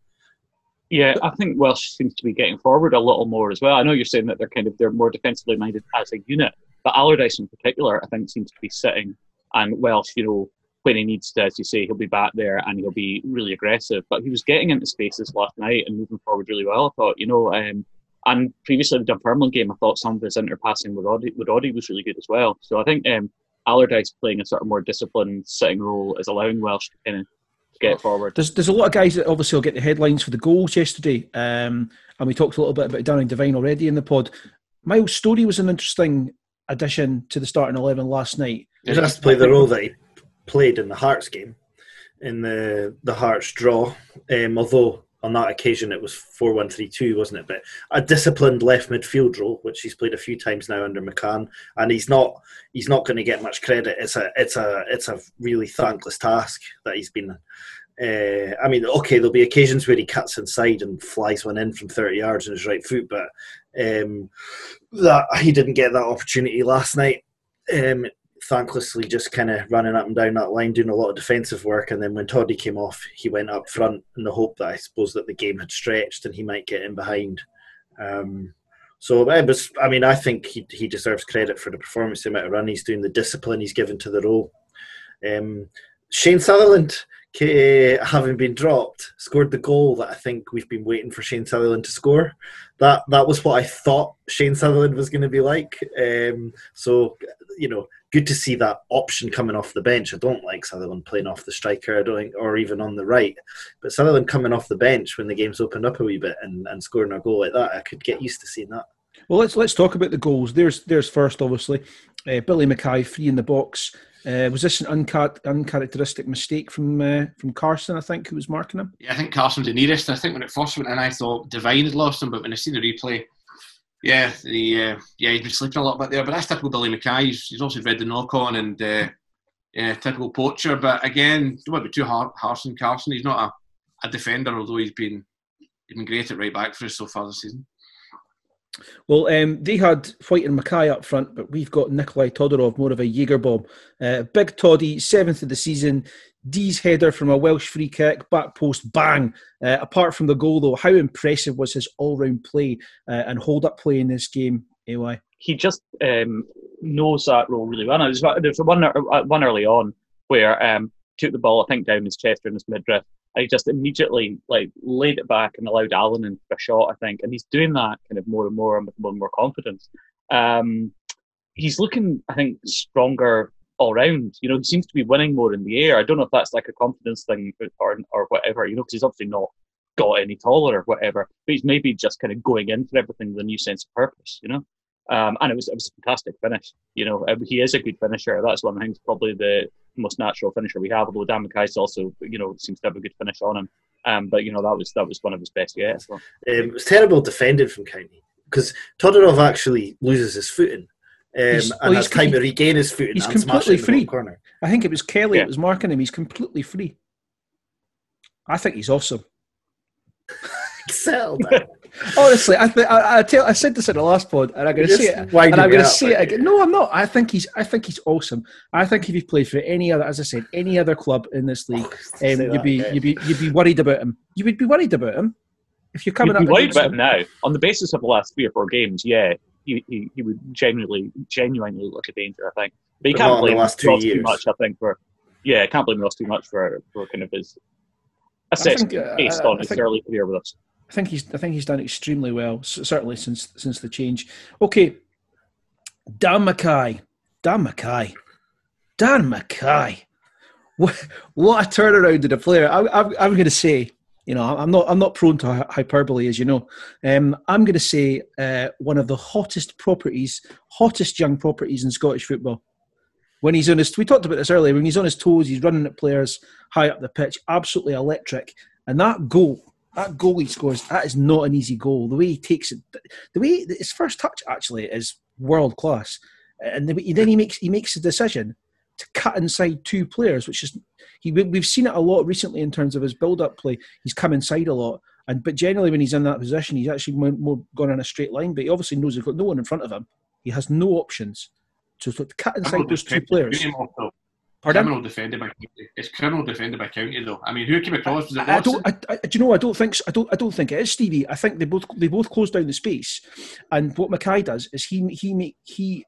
Yeah, I think Welsh seems to be getting forward a little more as well. I know you're saying that they're kind of they're more defensively minded as a unit, but Allardyce in particular, I think, seems to be sitting and Welsh, you know, when he needs to, as you say, he'll be back there and he'll be really aggressive. But he was getting into spaces last night and moving forward really well. I thought, you know, um, and previously the Dunfermline game, I thought some of his interpassing with Audie, with Audie was really good as well. So I think um, Allardyce playing a sort of more disciplined sitting role is allowing Welsh to kind of get forward. There's there's a lot of guys that obviously will get the headlines for the goals yesterday, um, and we talked a little bit about Danny Devine already in the pod. Miles Storey was an interesting addition to the starting eleven last night. He has to play the role that he played in the Hearts game, in the the Hearts draw. Um, although on that occasion it was four one three two, wasn't it? But a disciplined left midfield role, which he's played a few times now under McCann, and he's not he's not going to get much credit. It's a it's a it's a really thankless task that he's been. Uh, I mean, okay, there'll be occasions where he cuts inside and flies one in from thirty yards on his right foot, but um, that he didn't get that opportunity last night. Um, thanklessly just kind of running up and down that line, doing a lot of defensive work. And then when Toddy came off, he went up front in the hope that I suppose that the game had stretched and he might get in behind. Um, so it was. I mean, I think he he deserves credit for the performance, the amount of run he's doing, the discipline he's given to the role. Um, Shane Sutherland, having been dropped, scored the goal that I think we've been waiting for Shane Sutherland to score. That that was what I thought Shane Sutherland was going to be like. Um, so you know, good to see that option coming off the bench. I don't like Sutherland playing off the striker. I don't think, or even on the right. But Sutherland coming off the bench when the game's opened up a wee bit and, and scoring a goal like that, I could get used to seeing that. Well, let's let's talk about the goals. There's there's first, obviously, uh, Billy Mackay free in the box. Uh, was this an uncat- uncharacteristic mistake from uh, from Carson? I think who was marking him. Yeah, I think Carson's the nearest. I think when it first went in, I thought Devine had lost him, but when I seen the replay, yeah, the uh, yeah he's been sleeping a little bit there. But that's typical Billy Mackay. He's, he's also read the knock on and uh, yeah, typical poacher. But again, don't be too hard, harsh on Carson. He's not a, a defender, although he's been he's been great at right back for us so far this season. Well, um, they had White and Mackay up front, but we've got Nikolai Todorov, more of a Jaeger bomb. Uh, big Toddy, seventh of the season. Deas' header from a Welsh free kick, back post, bang. Uh, apart from the goal, though, how impressive was his all round play uh, and hold up play in this game, AY? he just um, knows that role really well. There's one one early on where um, took the ball, I think, down his chest or in his midriff. He just immediately like laid it back and allowed Allen in for a shot, I think. And he's doing that kind of more and more and with more and more confidence. Um, he's looking, I think, stronger all round. You know, he seems to be winning more in the air. I don't know if that's like a confidence thing or or whatever. You know, because he's obviously not got any taller or whatever, but he's maybe just kind of going in for everything with a new sense of purpose. You know. Um, and it was it was a fantastic finish. You know, uh, he is a good finisher. That's one of the things, probably the most natural finisher we have. Although Dan Mackay's also, you know, seems to have a good finish on him. Um, but you know, that was that was one of his best yet. So. Um, it was terrible defended from County because Todorov actually loses his footing. Um, He's- and well, has he's- time to regain his footing He's completely it in the free. corner. I think it was Kelly Yeah. that was marking him. He's completely free. I think he's awesome. Settle down. Honestly, I, th- I, I tell I said this in the last pod, and I'm going to You're say just it, and I'm going to up, say it again. No, I'm not. I think he's I think he's awesome. I think if he played for any other, as I said, any other club in this league, um, you'd be again. you'd be you'd be worried about him. You would be worried about him if you're coming You'd up be worried about him him. now on the basis of the last three or four games. Yeah, he, he, he would genuinely genuinely look a danger. I think, but you can't in the blame last two Ross too much. I think for yeah, I can't blame Ross too much for for kind of his I think, assessment uh, based on I his think- early career with us. I think he's I think he's done extremely well, certainly since since the change. Okay, Dan Mackay, Dan Mackay. Dan Mackay. What, what a turnaround in a player. I, I'm, I'm going to say, you know, I'm not I'm not prone to hyperbole, as you know. Um, I'm going to say uh, one of the hottest properties, hottest young properties in Scottish football. When he's on his, we talked about this earlier. When he's on his toes, he's running at players high up the pitch, absolutely electric. And that goal, that goal he scores, that is not an easy goal. The way he takes it, the way his first touch actually is world class. And the, then he makes he makes a decision to cut inside two players, which is he. We've seen it a lot recently in terms of his build-up play. He's come inside a lot, and but generally when he's in that position, he's actually more, more gone in a straight line. But he obviously knows he's got no one in front of him. He has no options. So to cut inside those two players. By County, also. Pardon? Criminal defended by County. It's criminal defended by County though. I mean, who came across? Was it I don't. I, I, do you know? I don't think. So. I don't. I don't think it is Stevie. I think they both. They both close down the space, and what Mackay does is he he make he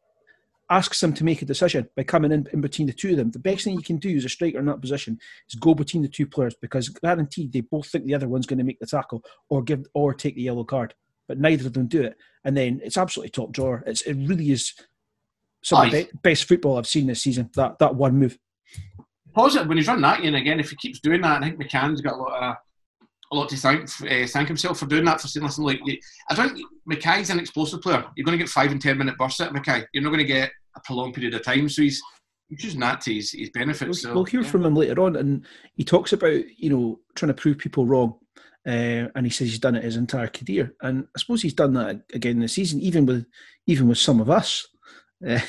asks them to make a decision by coming in, in between the two of them. The best thing you can do as a striker in that position is go between the two players because guaranteed they both think the other one's going to make the tackle or give or take the yellow card, but neither of them do it. And then it's absolutely top drawer. It's it really is some of the best football I've seen this season. That that one move. Positive when he's run that in again. If he keeps doing that, I think McCann's got a lot of a lot to thank uh, thank himself for doing that. For saying, listen, like I think Mackay's an explosive player. You're going to get five and ten minute bursts at Mackay. You're not going to get a prolonged period of time. So he's he's using that to his, his benefit. We'll, so we'll hear yeah. from him later on, and he talks about you know trying to prove people wrong, uh, and he says he's done it his entire career, and I suppose he's done that again this season, even with even with some of us. Uh,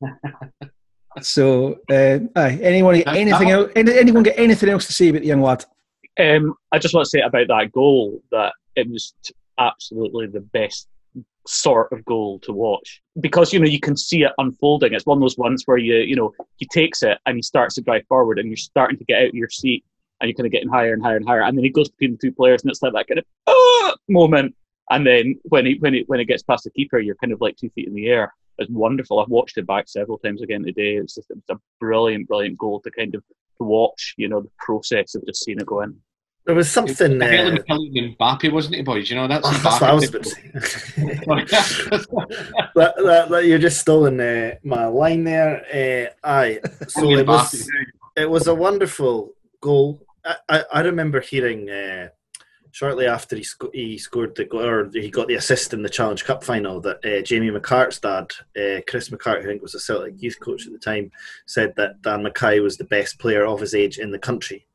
so, uh, aye, anyone That's anything that. else? Anyone get anything else to say about the young lad? Um, I just want to say about that goal that it was absolutely the best sort of goal to watch because you know you can see it unfolding. It's one of those ones where you you know he takes it and he starts to drive forward and you're starting to get out of your seat and you're kind of getting higher and higher and higher and then he goes between the two players and it's like that kind of ah! moment and then when he when it when it gets past the keeper you're kind of like two feet in the air. It's wonderful. I've watched it back several times again today. It's just it was a brilliant, brilliant goal to kind of to watch. You know the process of just seeing it go in. There was something. I felt Uh, like and Mbappe, wasn't he, boys? You know that's, oh, that's what I was about to say. that, that, that, you're just stolen uh, my line there. Uh, aye. So it was, it was a wonderful goal. I, I, I remember hearing uh, shortly after he, sco- he scored the goal, or he got the assist in the Challenge Cup final that uh, Jamie McCart's dad, uh, Chris McCart, who I think was a Celtic youth coach at the time, said that Dan Mackay was the best player of his age in the country.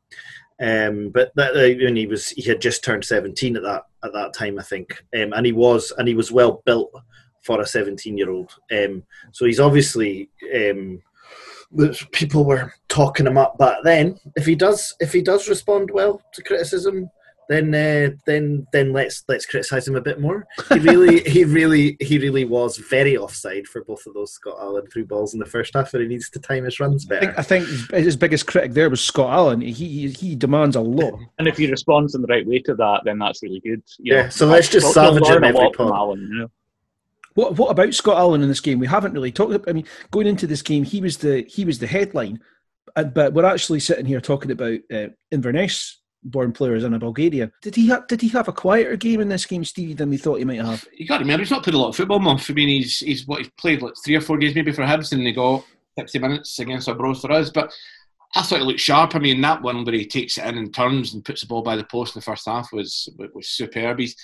Um, but that uh, when he was, he had just turned seventeen at that at that time, I think, um, and he was and he was well built for a seventeen-year-old. Um, so he's obviously um, people were talking him up back then. If he does, if he does respond well to criticism, then uh, then then let's let's criticize him a bit more. He really, he really, he really was very offside for both of those Scott Allen through balls in the first half, and he needs to time his runs I better. think, I think his, his biggest critic there was Scott Allen. He he, he demands a lot. And if he responds in the right way to that, then that's really good. You Yeah, know. so let's just We'll- we'll savage learn him every lot pod. Alan, you know. What what about Scott Allen in this game? We haven't really talked. About, I mean, going into this game, he was the he was the headline, uh, but we're actually sitting here talking about uh, Inverness born players in a Bulgaria. Did he ha- did he have a quieter game in this game, Stevie, than we thought he might have? you got to remember he's not played a lot of football, month. I mean, he's he's what he's played like three or four games maybe for Hibs, and they got sixty minutes against Arbroath for us. But I thought it looked sharp. I mean, that one where he takes it in and turns and puts the ball by the post in the first half was was superb. He's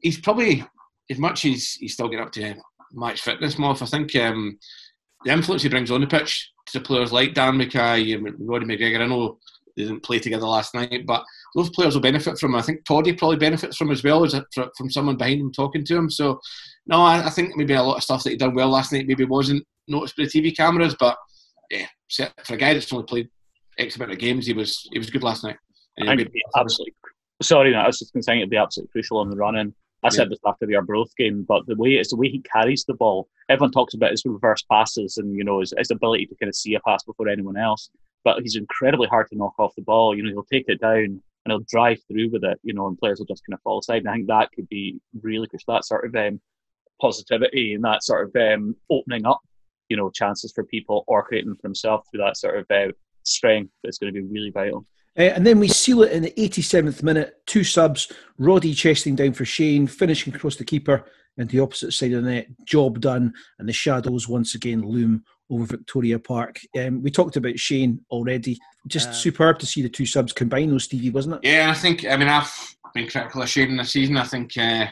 he's probably as much as he's still getting up to match fitness, Moff. I think um, the influence he brings on the pitch to players like Dan Mackay and Roddy McGregor. I know they didn't play together last night, but those players will benefit from. him. I think Toddy probably benefits from as well as from someone behind him talking to him. So, no, I, I think maybe a lot of stuff that he done well last night maybe wasn't noticed by the TV cameras, but yeah, for a guy that's only played X amount of games, he was he was good last night. And I he'll think be- it'd be absolutely. Sorry, no, I was just going to say it'd be absolutely crucial on the run in. I said this after the Arbroath game, but the way it's the way he carries the ball. Everyone talks about his reverse passes and you know his, his ability to kind of see a pass before anyone else. But he's incredibly hard to knock off the ball. You know, he'll take it down and he'll drive through with it. You know, and players will just kind of fall aside. And I think that could be really crucial. That sort of um, positivity and that sort of um, opening up, you know, chances for people or creating for himself through that sort of uh, strength is going to be really vital. Uh, and then we seal it in the 87th minute. Two subs. Roddy chesting down for Shane, finishing across the keeper. and the opposite side of the net. Job done, and the shadows once again loom over Victoria Park. Um, we talked about Shane already. Just Uh, superb to see the two subs combine, though, Stevie, wasn't it? Yeah, I think. I mean, I've been critical of Shane this season. I think. Uh,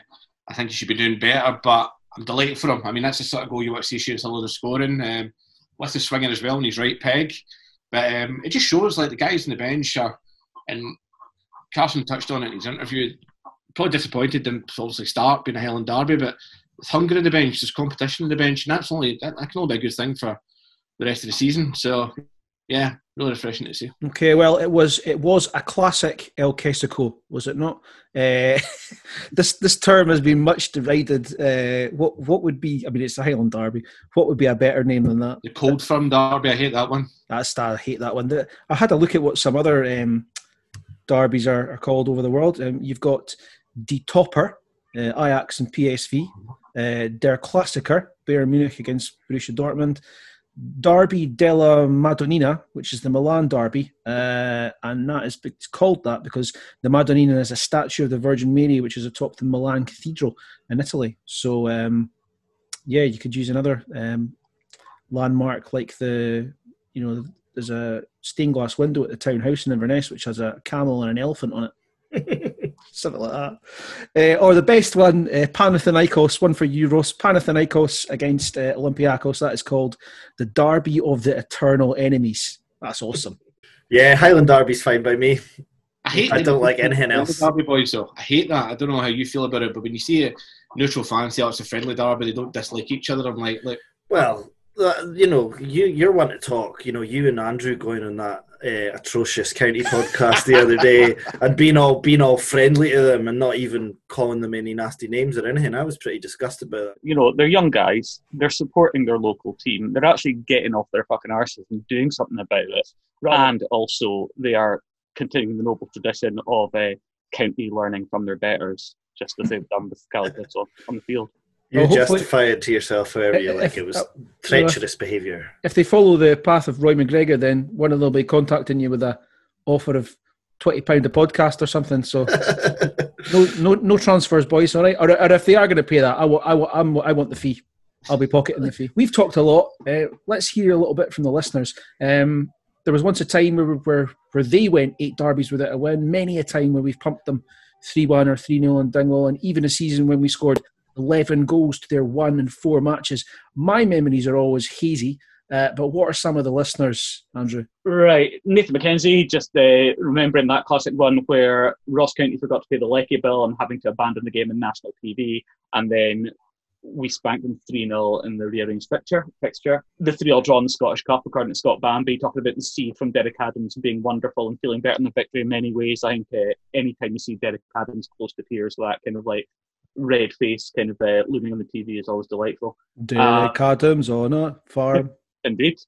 I think he should be doing better, but I'm delighted for him. I mean, that's the sort of goal you want to see Shane's a load of scoring. Um, with the swinging as well, and he's right peg. But um, it just shows like the guys on the bench are, and Carson touched on it in his interview. Probably disappointed them obviously start being a Highland Derby, but with hunger in the bench, there's competition in the bench, and that's only that, that can only be a good thing for the rest of the season. So, yeah, really refreshing to see. Okay, well, it was it was a classic El Kessocko, was it not? Uh, this this term has been much derided. Uh, what what would be? I mean, it's a Highland Derby. What would be a better name than that? The cold firm derby, I hate that one. That's I hate that one. I had a look at what some other um, derbies are, are called over the world. Um, you've got De Topper, uh, Ajax and PSV, uh, Der Klassiker, Bayern Munich against Borussia Dortmund, Derby della Madonnina, which is the Milan derby, uh, and that is it's called that because the Madonnina is a statue of the Virgin Mary, which is atop the Milan Cathedral in Italy. So, um, yeah, you could use another um, landmark like the, you know, there's a stained glass window at the town house in Inverness which has a camel and an elephant on it. Something like that. Uh, or the best one, uh, Panathinaikos, one for Euros. Panathinaikos against uh, Olympiakos. That is called the Derby of the Eternal Enemies. That's awesome. Yeah, Highland Derby's fine by me. I hate. I don't like anything the else. Derby boys, though. I hate that. I don't know how you feel about it, but when you see a neutral fans say, "Oh, it's a friendly derby," they don't dislike each other. I'm like, look, Well, uh, you know, you you're one to talk. You know, you and Andrew going on that uh, atrocious county podcast the other day and being all being all friendly to them and not even calling them any nasty names or anything. I was pretty disgusted by that. you know, they're young guys. They're supporting their local team. They're actually getting off their fucking arses and doing something about it. And also, they are continuing the noble tradition of uh, county learning from their betters, just as they've done with Calicut on, on the field. You Well, justify it to yourself however you like. It was uh, treacherous behaviour. If they follow the path of Roy McGregor, then one of them will be contacting you with a offer of twenty pound a podcast or something. So no, no, no transfers, boys. All right. Or, or if they are going to pay that, I want, I want, I'm, I want the fee. I'll be pocketing the fee. We've talked a lot. Uh, let's hear a little bit from the listeners. Um, there was once a time where, where where they went eight derbies without a win. Many a time where we've pumped them three one or three 0 in Dingwall, and even a season when we scored eleven goals to their one in four matches. My memories are always hazy. Uh, but what are some of the listeners, Andrew? Right, Nathan McKenzie, just uh, remembering that classic one where Ross County forgot to pay the Lecky bill and having to abandon the game in national TV, and then we spanked them 3 0 in the rearranged fixture. fixture. The 3 all draw in the Scottish Cup, according to Scott Bambi, talking about the seed from Derek Adams being wonderful and feeling better than the victory in many ways. I think uh, anytime you see Derek Adams close to tears, that kind of like red face kind of uh, looming on the TV is always delightful. Derek Adams on a farm. Indeed.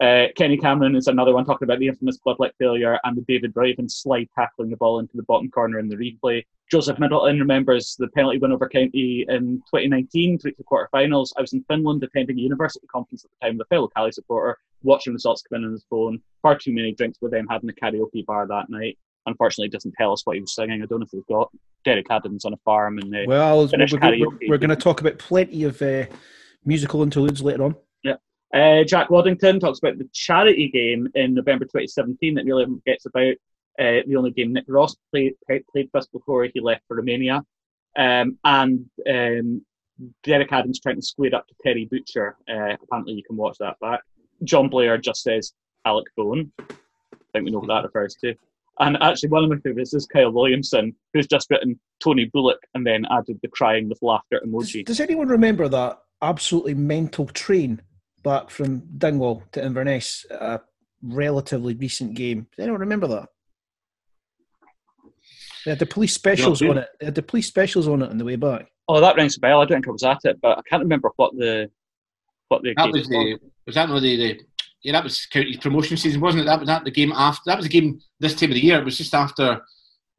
Uh, Kenny Cameron is another one talking about the infamous bloodlet failure and the David Raven slide tackling the ball into the bottom corner in the replay. Joseph Middleton remembers the penalty win over County in 2019 to reach the quarterfinals. I was in Finland attending a university conference at the time with a fellow Cali supporter, watching results come in on his phone. Far too many drinks with them had in the karaoke bar that night. Unfortunately, it doesn't tell us what he was singing. I don't know if we've got Derek Adams on a farm and uh, Well, we're, we're, we're going to talk about plenty of uh, musical interludes later on. Yeah. Uh, Jack Waddington talks about the charity game in November 2017 that really gets about. Uh, the only game Nick Ross played played first before he left for Romania. Um, and um, Derek Adams trying to square up to Terry Butcher. Uh, apparently, you can watch that back. John Blair just says Alec Bone. I think we know what that refers to. And actually, one of my favourites is Kyle Williamson, who's just written Tony Bullock and then added the crying with laughter emoji. Does anyone remember that absolutely mental train back from Dingwall to Inverness? A relatively recent game. Does anyone remember that? They had the police specials on it. They had the police specials on it on the way back. Oh, that rings a bell. I don't think I was at it, but I can't remember what the what the That occasion was the was that not the, the yeah that was County's promotion season wasn't it? That was that the game after that was the game this time of the year. It was just after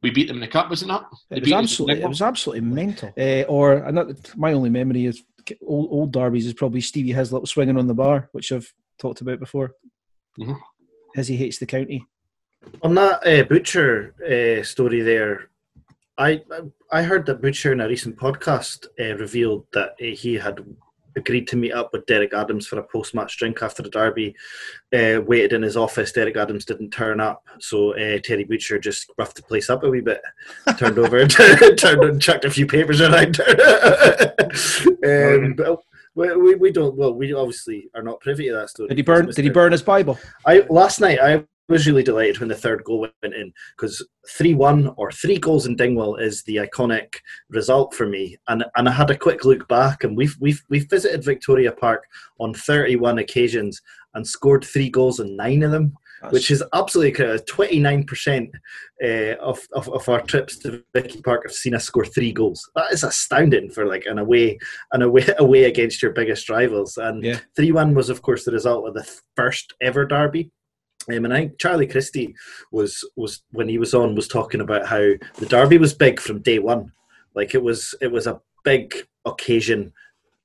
we beat them in the cup, was it not? They It was beat us in absolutely, it was absolutely mental. Uh, or another, my only memory is old, old derbies is probably Stevie Hislop swinging on the bar, which I've talked about before. Mhm. As he hates the county. On that uh, butcher uh, story there, I I heard that Butcher in a recent podcast uh, revealed that uh, he had agreed to meet up with Derek Adams for a post-match drink after the derby. Uh, waited in his office. Derek Adams didn't turn up, so uh, Terry Butcher just roughed the place up a wee bit. Turned over, turned and chucked a few papers around. um, but we, we, we don't. Well, we obviously are not privy to that story. Did he burn? Did he burn his Bible? I last night I was really delighted when the third goal went in because three one or three goals in Dingwall is the iconic result for me. And and I had a quick look back, and we've we've we've visited Victoria Park on thirty one occasions and scored three goals in nine of them. Which is absolutely twenty nine percent uh, of, of of our trips to Vicky Park have seen us score three goals. That is astounding for like an away an away away against your biggest rivals. And Yeah. three one was of course the result of the first ever derby um, and I think Charlie Christie was was when he was on was talking about how the derby was big from day one. Like it was it was a big occasion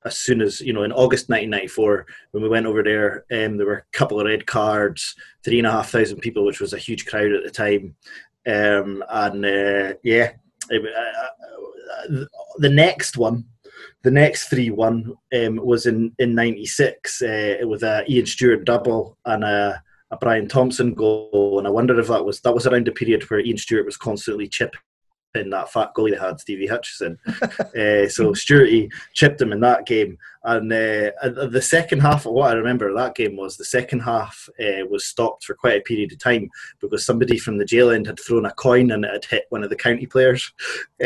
as soon as you know in August 1994 when we went over there. Um, there were a couple of red cards, three and a half thousand people, which was a huge crowd at the time. Um, and uh, yeah, it, uh, uh, the next one the next three one um, was in in '96 uh, with a Ian Stewart double and a, a Brian Thompson goal, and I wonder if that was that was around the period where Ian Stewart was constantly chipping that fat goalie they had, Stevie Hutchison. uh, so Stewarty chipped him in that game, and uh, uh, the second half of what I remember of that game was the second half uh, was stopped for quite a period of time because somebody from the jail end had thrown a coin and it had hit one of the county players,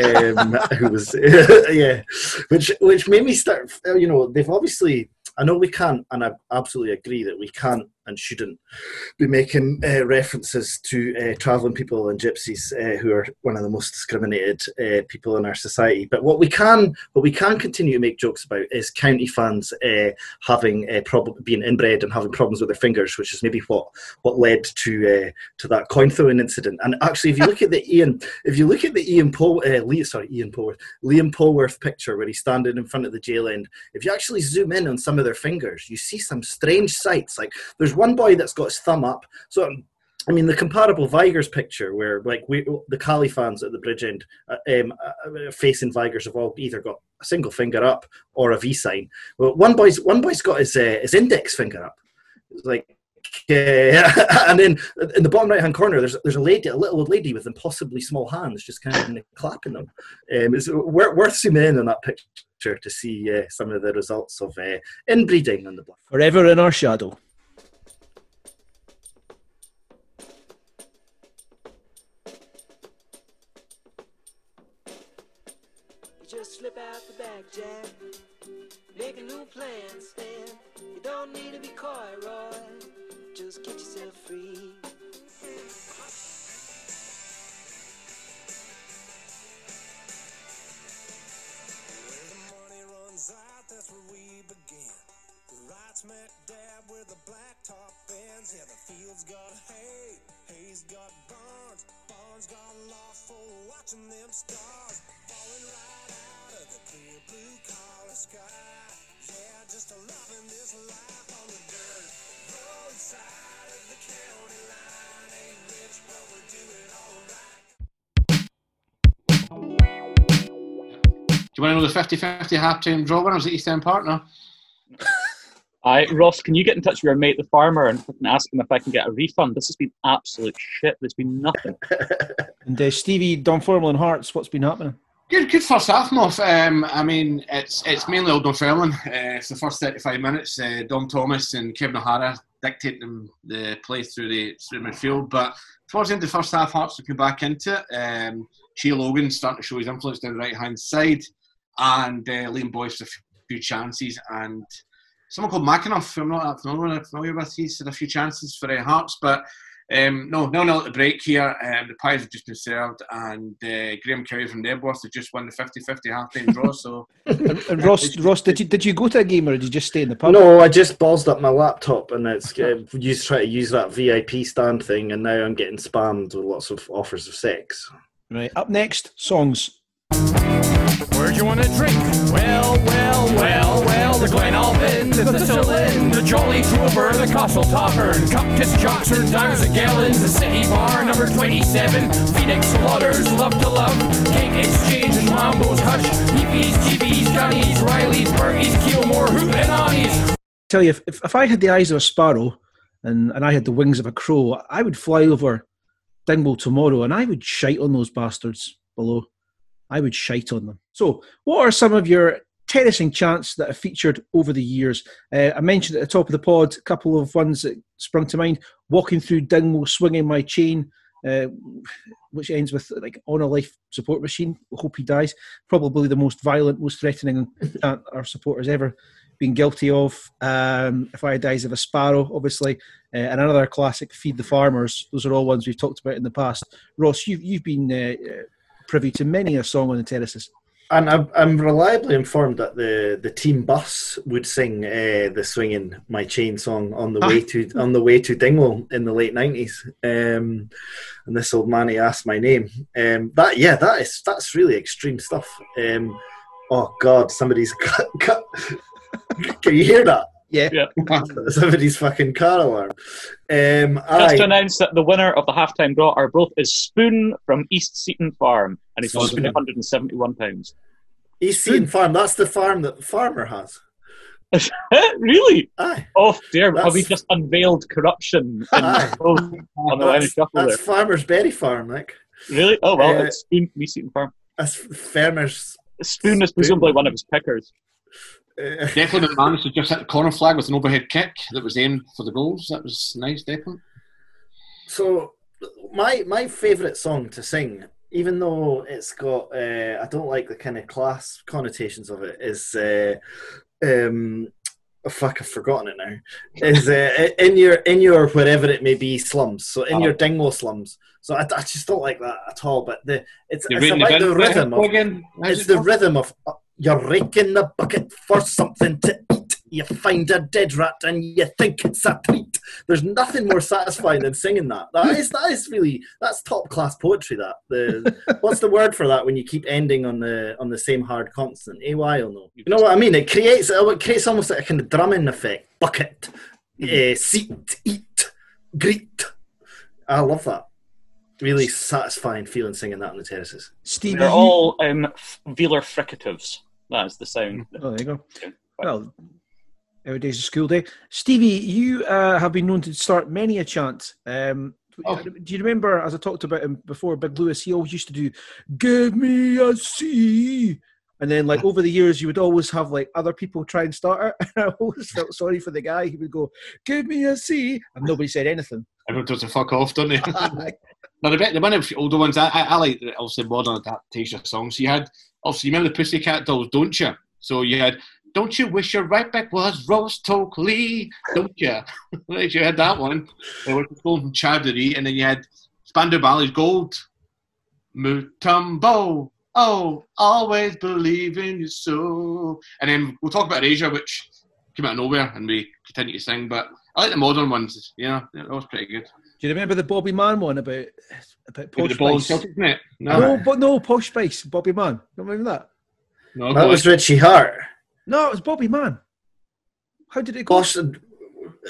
um, who was yeah, which which made me start. You know, they've obviously. I know we can't, and I absolutely agree that we can't and shouldn't be making uh, references to uh, travelling people and gypsies uh, who are one of the most discriminated uh, people in our society. But what we can, what we can continue to make jokes about is county fans uh, having uh, being inbred and having problems with their fingers, which is maybe what what led to uh, to that coin throwing incident. And actually, if you look at the Ian, if you look at the Ian uh, Lee, sorry, Ian Polworth, Liam Polworth picture where he's standing in front of the jail end, if you actually zoom in on some of their fingers, you see some strange sights. Like there's one boy that's got his thumb up. So I mean, the comparable Vigurs picture, where like we, the Cali fans at the bridge end uh, um, uh, facing Vigurs have all either got a single finger up or a V sign. Well, one boy's one boy's got his uh, his index finger up. It's like. uh, and then in the bottom right hand corner, there's there's a lady, a little old lady with impossibly small hands, just kind of clapping them. Um, it's wor- worth zooming in on that picture to see uh, some of the results of uh, inbreeding on the bluff. Forever in our shadow. Plan, Stan. You don't need to be coy, Roy. Just get yourself free. The 50 50 half time draw winners at East End Partner? Aye, Ross, can you get in touch with your mate, the farmer, and ask him if I can get a refund? This has been absolute shit. There's been nothing. And uh, Stevie Dunfermline Hearts, what's been happening? Good, good first half, Moff. Um, I mean, it's it's mainly Old Dunfermline. Uh, it's the first 35 minutes. Uh, Dom Thomas and Kevin O'Hara dictate them the play through the through midfield. But towards the end of the first half, Hearts looking back into it. Um, Shea Logan starting to show his influence down the right hand side, and uh, Liam Boyce a few chances, and someone called McAnuff, I'm not that familiar, familiar with, he's had a few chances for uh, Hearts, but um, no, no nil at the break here. Um, the pies have just been served, and uh, Graham Curry from Nebworth has just won the 50-50 half-time draw. So And, and Ross, Ross, did you did you go to a game or did you just stay in the pub? No, I just ballsed up my laptop and it's uh, used try to use that VIP stand thing, and now I'm getting spammed with lots of offers of sex. Right. Up next, songs. Where Where'd you want to drink? Well, well, well, well, the Glen Albyn, the Thistlein, the Jolly Drover, the Castle Tavern, Cup Kiss Joxer, Dimes and Gallons, the City Bar, number 27, Phoenix Slaughters, Love to Love, Cake Exchange, Mambo's Hush, Heepies, GBs, Gunnies, Riley's, Bergies, Keelmore, Hoot and Annies. Tell you, if, if, if I had the eyes of a sparrow and, and I had the wings of a crow, I would fly over Dingwall tomorrow and I would shite on those bastards below. I would shite on them. So, what are some of your terracing chants that have featured over the years? Uh, I mentioned at the top of the pod a couple of ones that sprung to mind. Walking through Dingwall, swinging my chain, uh, which ends with like on a life support machine. Hope he dies. Probably the most violent, most threatening chant our supporters ever been guilty of. Um, if I dies of a sparrow, obviously, uh, and another classic, feed the farmers. Those are all ones we've talked about in the past. Ross, you've you've been uh, uh, privy to many a song on the terraces. And I'm, I'm reliably informed that the, the team bus would sing uh, the swinging my chain song on the way to on the way to Dingwall in the late nineties. Um, and this old man he asked my name. Um, that yeah, that is that's really extreme stuff. Um, oh God, somebody's cut, cut. Can you hear that? Yeah. Yeah. Somebody's fucking car alarm. Um, Just aye. to announce that the winner of the halftime draw, our both is Spoon from East Seaton Farm, and he's Spoon. Spoon 171 pounds. East Seaton Farm. That's the farm that the farmer has. really? Aye. Oh dear, have we just unveiled corruption on the line of That's, shuffle there? that's Farmer's Berry Farm, like. Really? Oh well, Uh, it's Spoon from East Seaton Farm. That's Farmer's. Spoon is presumably one of his pickers. Declan managed to just hit the corner flag with an overhead kick that was aimed for the goals. That was nice, Declan. so my my favourite song to sing, even though it's got uh, I don't like the kind of class connotations of it, is uh, um, oh, fuck I've forgotten it now. Is uh, in your in your wherever it may be slums. So in Oh. your Dingwall slums. So I, I just don't like that at all. But the it's, it's about the rhythm of. It's the rhythm of you're raking the bucket for something to eat. You find a dead rat and you think it's a treat. There's nothing more satisfying than singing that. That is that is really that's top class poetry. That the what's the word for that when you keep ending on the on the same hard consonant? Ay or no? You know what I mean? It creates it creates almost like a kind of drumming effect. Bucket, uh, seat, eat, greet. I love that. Really satisfying feeling singing that on the terraces. Stevie, They're all um, velar fricatives. That's the sound. Oh, there you go. Well, every day's a school day. Stevie, you uh, have been known to start many a chant. Um, Oh. Do you remember, as I talked about him before, Big Lewis, he always used to do, Give me a C. And then, like, over the years, you would always have, like, other people try and start it. And I always felt sorry for the guy. He would go, Give me a a C. And nobody said anything. Everyone does a fuck off, don't they? Now, the, bit, the one of the older ones, I, I, I like the, obviously modern adaptation of songs. You had, obviously, you remember the Pussycat Dolls, don't you? So you had, Don't you wish your right back was Ross Tokely, don't you? You had that one, which was from Chowdhury, and then you had Spandau Ballet's Gold, Mutombo, oh, always believe in your soul. And then we'll talk about Asia, which came out of nowhere, and we continue to sing, but I like the modern ones, you know, that was pretty good. Do you remember the Bobby Mann one about, about Maybe Posh the Spice? Celtic net. No, No, but no, Posh Spice, Bobby Mann. Don't remember that? no, That was on. Richie Hart. No, it was Bobby Mann. How did it go? Bosh, uh,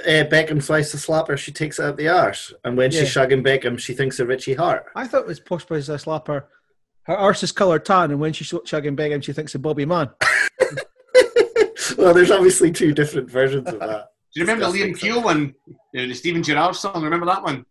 Beckham slices the slapper, she takes it out the arse. And when Yeah. she's shagging Beckham, she thinks of Richie Hart. I thought it was Posh Spice I slap her. Her arse is coloured tan, and when she's shagging Beckham, she thinks of Bobby Mann. well, there's obviously two different versions of that. Do you remember the Liam Disgusting Keel one? Uh, the Steven Gerrard song. Remember that one?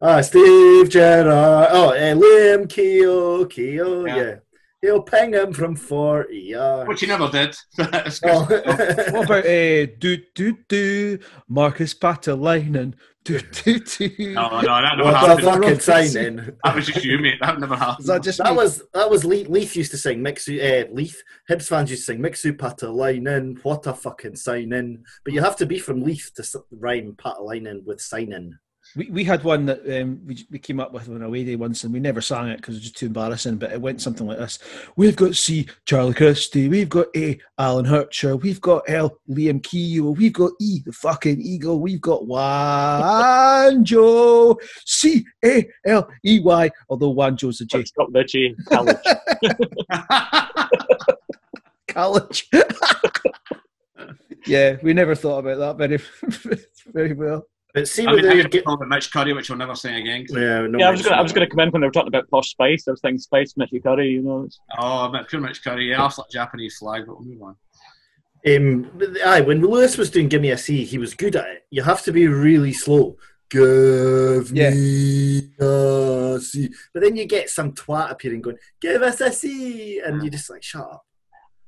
Ah, Steve Gerrard. Oh, uh, Liam Keogh, Keogh, Yeah. yeah. He'll ping him from 40 yards. Which he never did. Oh. What about uh, do do do Marcus Paatelainen? Do do do. No, no, that never what the happened. fucking signing? That was just you, mate. That never happened. Is that just That me? was that was Leith, Leith used to sing Mixu uh, Leith Hibs fans used to sing Mixu Paatelainen what a fucking signing but you have to be from Leith to s- rhyme Paatelainen with signing We, we had one that um, we, we came up with on a away day once, and we never sang it because it was just too embarrassing. But it went something like this: We've got C, Charlie Christie. We've got A, Alan Hercher. We've got L, Liam Keogh. We've got E, the fucking eagle. We've got Wanjo. C A L E Y. Although Wanjo's a J. Stop the G. College. college. yeah, we never thought about that very, very well. But see I mean, I they could get. call it Mitch Curry, which we'll never say again. Yeah, no yeah, I was mention gonna I was gonna that. come in when they were talking about posh spice. I was thinking spice, Mitchy Curry. You know, it's- Oh, but pure Mitch Curry, yeah, off that Japanese flag, but we'll move on. Um, aye, when Lewis was doing "Give Me a C," he was good at it. You have to be really slow. Give Yeah. me a C, but then you get some twat appearing going, "Give us a C," and you're just like shut up.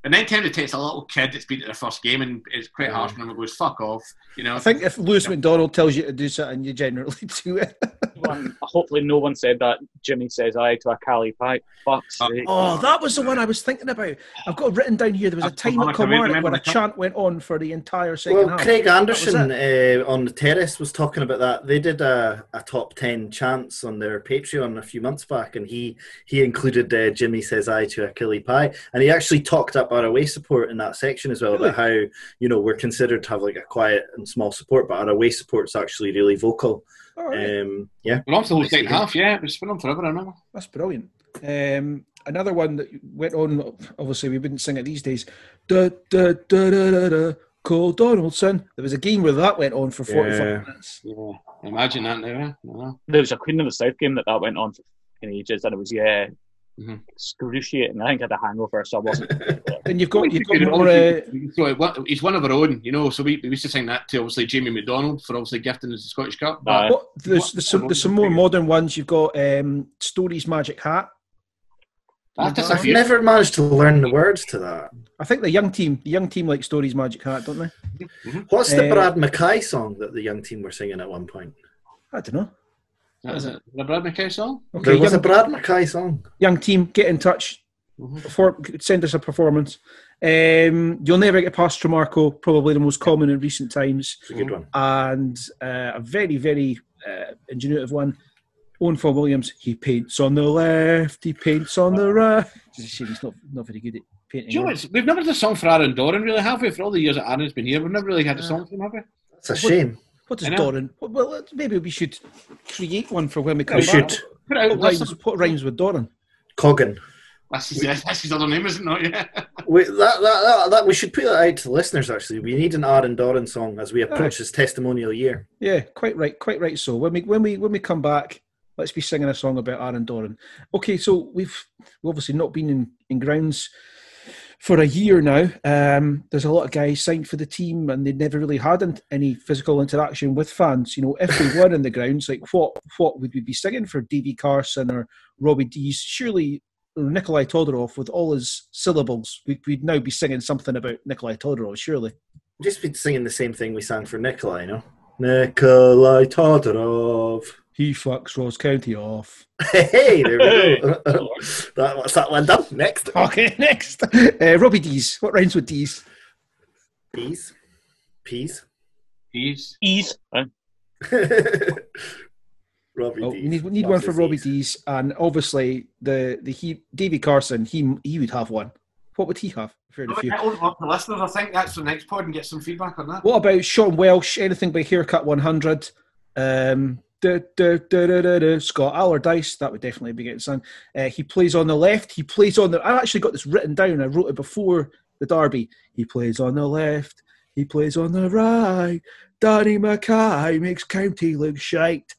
And then tend to takes a little kid that's been to their first game and it's quite harsh when him and goes, fuck off. You know, I think if Lewis McDonald tells you to do something, you generally do it. one, hopefully, no one said that. Jimmy says aye to a Cali pie. Fuck's Oh, sake. Oh, that was the one I was thinking about. I've got it written down here. There was a time at I can Kilmarnock where a chant went on for the entire second Well, half. Craig Anderson uh, on the terrace was talking about that. They did a, a top ten chants on their Patreon a few months back, and he he included uh, Jimmy says I to Achille Pie, and he actually talked up our away support in that section as well about how you know we're considered to have like a quiet and small support, but our away support's actually really vocal. All right. Um, yeah, we're on to the whole Nice second half, yeah. It's been on forever, I remember. That's brilliant. Um, another one that went on. Obviously, we wouldn't sing it these days. Da da da da da da. Coll Donaldson. There was a game where that went on for forty-five Yeah. minutes. Yeah. Imagine that now? No. There was a Queen of the South game that that went on for fucking ages, and it was yeah, Mhm. excruciating. I think I had a hangover, so I wasn't. Then you've got you've got more. Uh, So he's one of our own, you know. So we, we used to sing that to obviously Jamie McDonald for obviously gifting us the Scottish Cup. But Aye. what, there's, there's some there's some more modern ones. You've got um, Storey's Magic Hat. that I've never managed to learn the words to that. I think the young team, the young team like Storey's Magic Hat, don't they? What's the Uh, Brad Mackay song that the young team were singing at one point? I don't know. That is it. The Brad McKay song? Okay, there was young, a Brad Mackay song. young team, get in touch. Mhm. Perform, send us a performance. Um, you'll never get past Tremarco, probably the most common in recent times, It's a good one. and uh, a very very uh, ingenuitive one. Owen Paul Williams, he paints on the left, he paints on the right. It's a shame he's not not very good at painting. You know, it's, we've never had a song for Aaron Doran, really, have we? For all the years that Aaron's been here, we've never really had a song for him, have we? It's a shame. What does Doran? Well, well, maybe we should create one for when we come We back. should. Put out, What rhymes, what rhymes with Doran? Coggin. that's, his, that's his other name, isn't it? Yeah. We, that, that, that, that, we should put that out to the listeners, actually. We need an Aaron Doran song as we approach this testimonial year. Yeah, quite right, quite right. So when we when we when we come back, let's be singing a song about Aaron Doran. Okay, so we've we've obviously not been in, in grounds for a year now. Um, there's a lot of guys signed for the team, and they never really had an- any physical interaction with fans. You know, if they were in the grounds, like what what would we be singing for Davie Carson or Robbie Deas? Surely. Nikolai Todorov, with all his syllables, we'd, we'd now be singing something about Nikolai Todorov, surely. Just been singing the same thing we sang for Nikolai, you know? Nikolai Todorov. He fucks Ross County off. Hey, there we go. that, what's that one done? Next. Okay, next. Uh, Robbie Deas. What rhymes with Deas? Peas. Peas. He's Ease. Robbie Oh, Deas. we need, we need one for Robbie E's. Deas, and obviously the the he Davie Carson. He he would have one. What would he have? I've heard a few. Open the listeners, I think that's the next pod and get some feedback on that. What about Sean Welsh? Anything by Haircut One Hundred? Um, duh, duh, duh. Scott Allardice. That would definitely be getting sung. Uh, he plays on the left. He plays on the. I actually got this written down. I wrote it before the derby. He plays on the left. He plays on the right. Danny Mackay makes County look shite.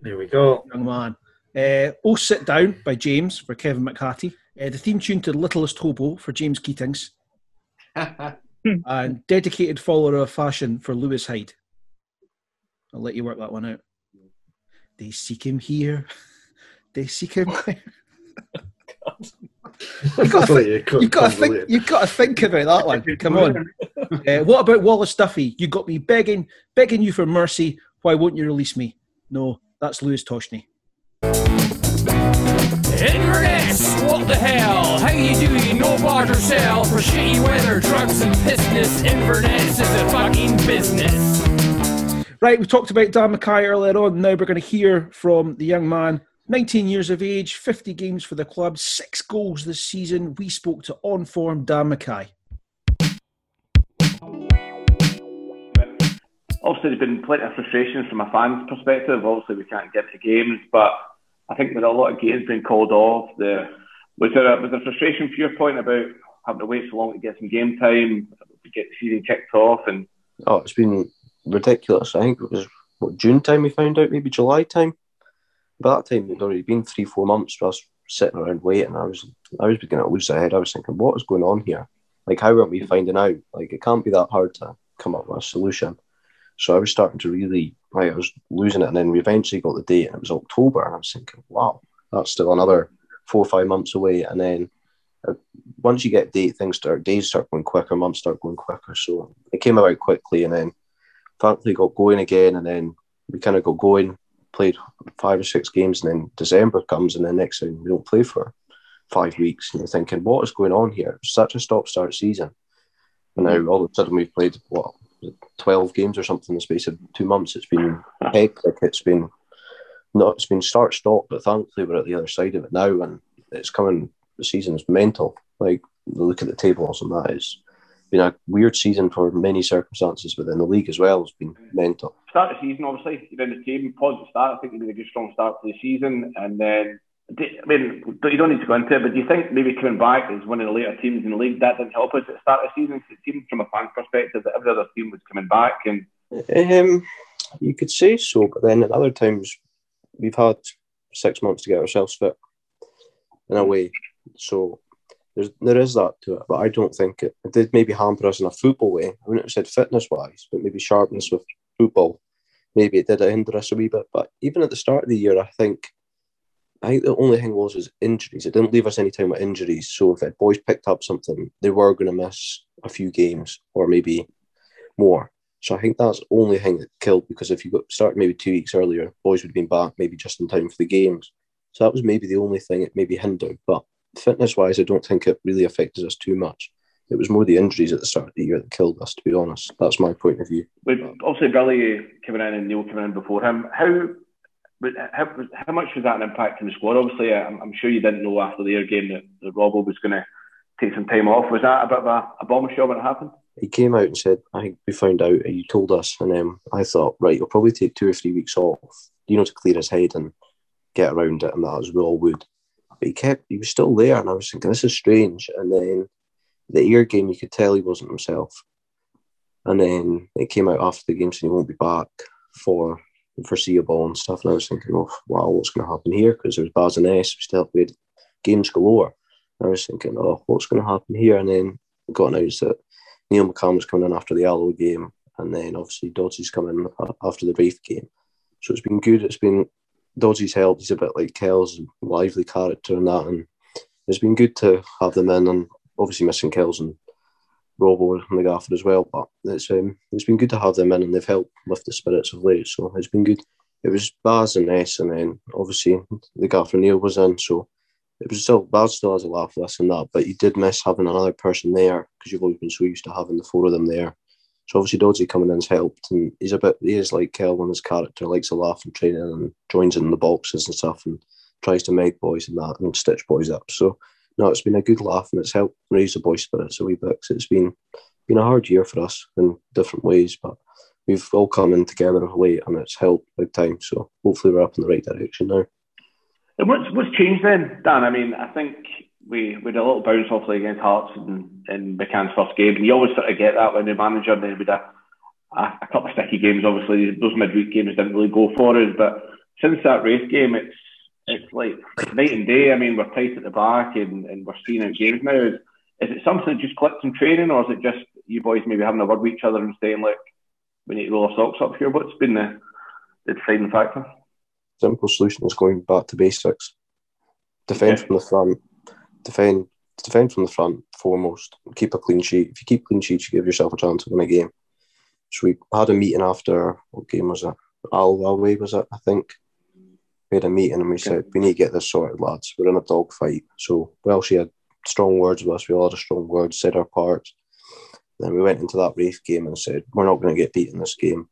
There we go. young man. Uh, oh, Sit Down by James for Kevin McCarthy. Uh, the theme tune to Littlest Hobo for James Keatings. and Dedicated Follower of Fashion for Lewis Hyde. I'll let you work that one out. They seek him here. They seek him there. You've got to think, you've got to think, you've got to think about that one. Come on. Uh, what about Wallace Duffy? You got me begging, begging you for mercy. Why won't you release me? No, that's Lewis Toshney. Inverness, what the hell? How you doing? No barter sell for shitty weather, drugs and pissness. Inverness is a fucking business. Right, we talked about Dan Mackay earlier on. Now we're going to hear from the young man, 19 years of age, 50 games for the club, six goals this season. We spoke to on form Dan Mackay. Obviously, there's been plenty of frustrations from a fan's perspective. Obviously, we can't get to games, but I think with a lot of games being called off, the was there a, was there frustration for your point about having to wait so long to get some game time, to get the season kicked off, and Oh, it's been ridiculous. I think it was what June time we found out, maybe July time. By that time, it'd already been three, four months for us sitting around waiting. I was, I was beginning to lose my head. I was thinking, what is going on here? Like, how aren't we finding out? Like, it can't be that hard to come up with a solution. So I was starting to really, like, I was losing it, and then we eventually got the date, and it was October, and I was thinking, wow, that's still another four or five months away. And then uh, once you get a date, things start, days start going quicker, months start going quicker. So it came about quickly, and then thankfully got going again, and then we kind of got going, played five or six games, and then December comes, and then next thing we don't play for five weeks, and you're thinking, what is going on here? It's such a stop-start season, and now all of a sudden we've played what twelve games or something in the space of two months. It's been hectic. It's been not. It's been start-stop, but thankfully we're at the other side of it now, and it's coming. The season is mental. Like look at the tables, and that is been a weird season for many circumstances within the league as well. It's been mental. start of the season, obviously, you're in the team, positive start. I think you made a good, strong start to the season. And then, I mean, you don't need to go into it, but do you think maybe coming back as one of the later teams in the league, that didn't help us at the start of the season? 'Cause It seemed from a fan perspective that every other team was coming back. And Um, you could say so, but then at other times we've had six months to get ourselves fit in a way. So there's there is that to it, but I don't think it, it did maybe hamper us in a football way. I wouldn't have said fitness wise, but maybe sharpness with football. Maybe it did hinder us a wee bit. But even at the start of the year, I think I think the only thing was was injuries. It didn't leave us any time with injuries. So if boys picked up something, they were going to miss a few games or maybe more. So I think that's the only thing that killed because if you got started maybe two weeks earlier, boys would have been back maybe just in time for the games. So that was maybe the only thing it maybe hindered. But fitness wise, I don't think it really affected us too much. It was more the injuries at the start of the year that killed us, to be honest. That's my point of view. with obviously Billy coming in and Neil coming in before him, how how, how much was that an impact on the squad? Obviously, I'm, I'm sure you didn't know after the Ayr game that, that Robbo was going to take some time off. Was that a bit of a, a bombshell when it happened? He came out and said, I think we found out, and you told us. And then I thought, right, he'll probably take two or three weeks off, you know, to clear his head and get around it. And that as we all would. But he kept, he was still there. And I was thinking, this is strange. And then the ear game, you could tell he wasn't himself. And then it came out after the game saying he won't be back for foreseeable and stuff. And I was thinking, oh, wow, what's going to happen here? Because there was Baz and S, we still had games galore. And I was thinking, oh, what's going to happen here? And then got announced that Neil McCann was coming in after the Alloa game. And then obviously Dodsy's coming in after the Raith game. So it's been good. It's been Dodsy's helped. He's a bit like Kel's lively character and that. And it's been good to have them in. And obviously missing Kells and Robo and the Gaffer as well. But it's um, it's been good to have them in, and they've helped lift the spirits of late. So it's been good. It was Baz and S, and then obviously the Gaffer Neil was in. So it was still Baz still has a laugh us and that, but you did miss having another person there because you've always been so used to having the four of them there. So obviously Dodsey coming in's helped, and he's a bit he is like Kelvin, his character likes to laugh and training and joins in the boxes and stuff and tries to make boys and that and stitch boys up. So no, it's been a good laugh and it's helped raise the boy spirits a wee bit. 'cause it's been been a hard year for us in different ways, but we've all come in together of late and it's helped big time. So hopefully we're up in the right direction now. And what's what's changed then, Dan? I mean, I think we we had a little bounce obviously against Hearts in, in McCann's first game, and you always sort of get that when the manager. And then with a, a, a couple of sticky games, obviously those midweek games didn't really go for us. But since that race game, it's it's like night and day. I mean, we're tight at the back, and, and we're seeing out games now. Is, is it something that just clicked in training, or is it just you boys maybe having a word with each other and saying, "Look, we need to roll our socks up here"? What's been the the deciding factor? Simple solution is going back to basics. Defend Okay. from the front. Defend defend from the front foremost. Keep a clean sheet. If you keep clean sheets, you give yourself a chance to win a game. So we had a meeting after what game was it? Al away was it? I think. We had a meeting and we said we need to get this sorted, lads. We're in a dog fight. So Welshie had strong words with us. We all had a strong word, said our parts. Then we went into that Raith game and said we're not going to get beat in this game.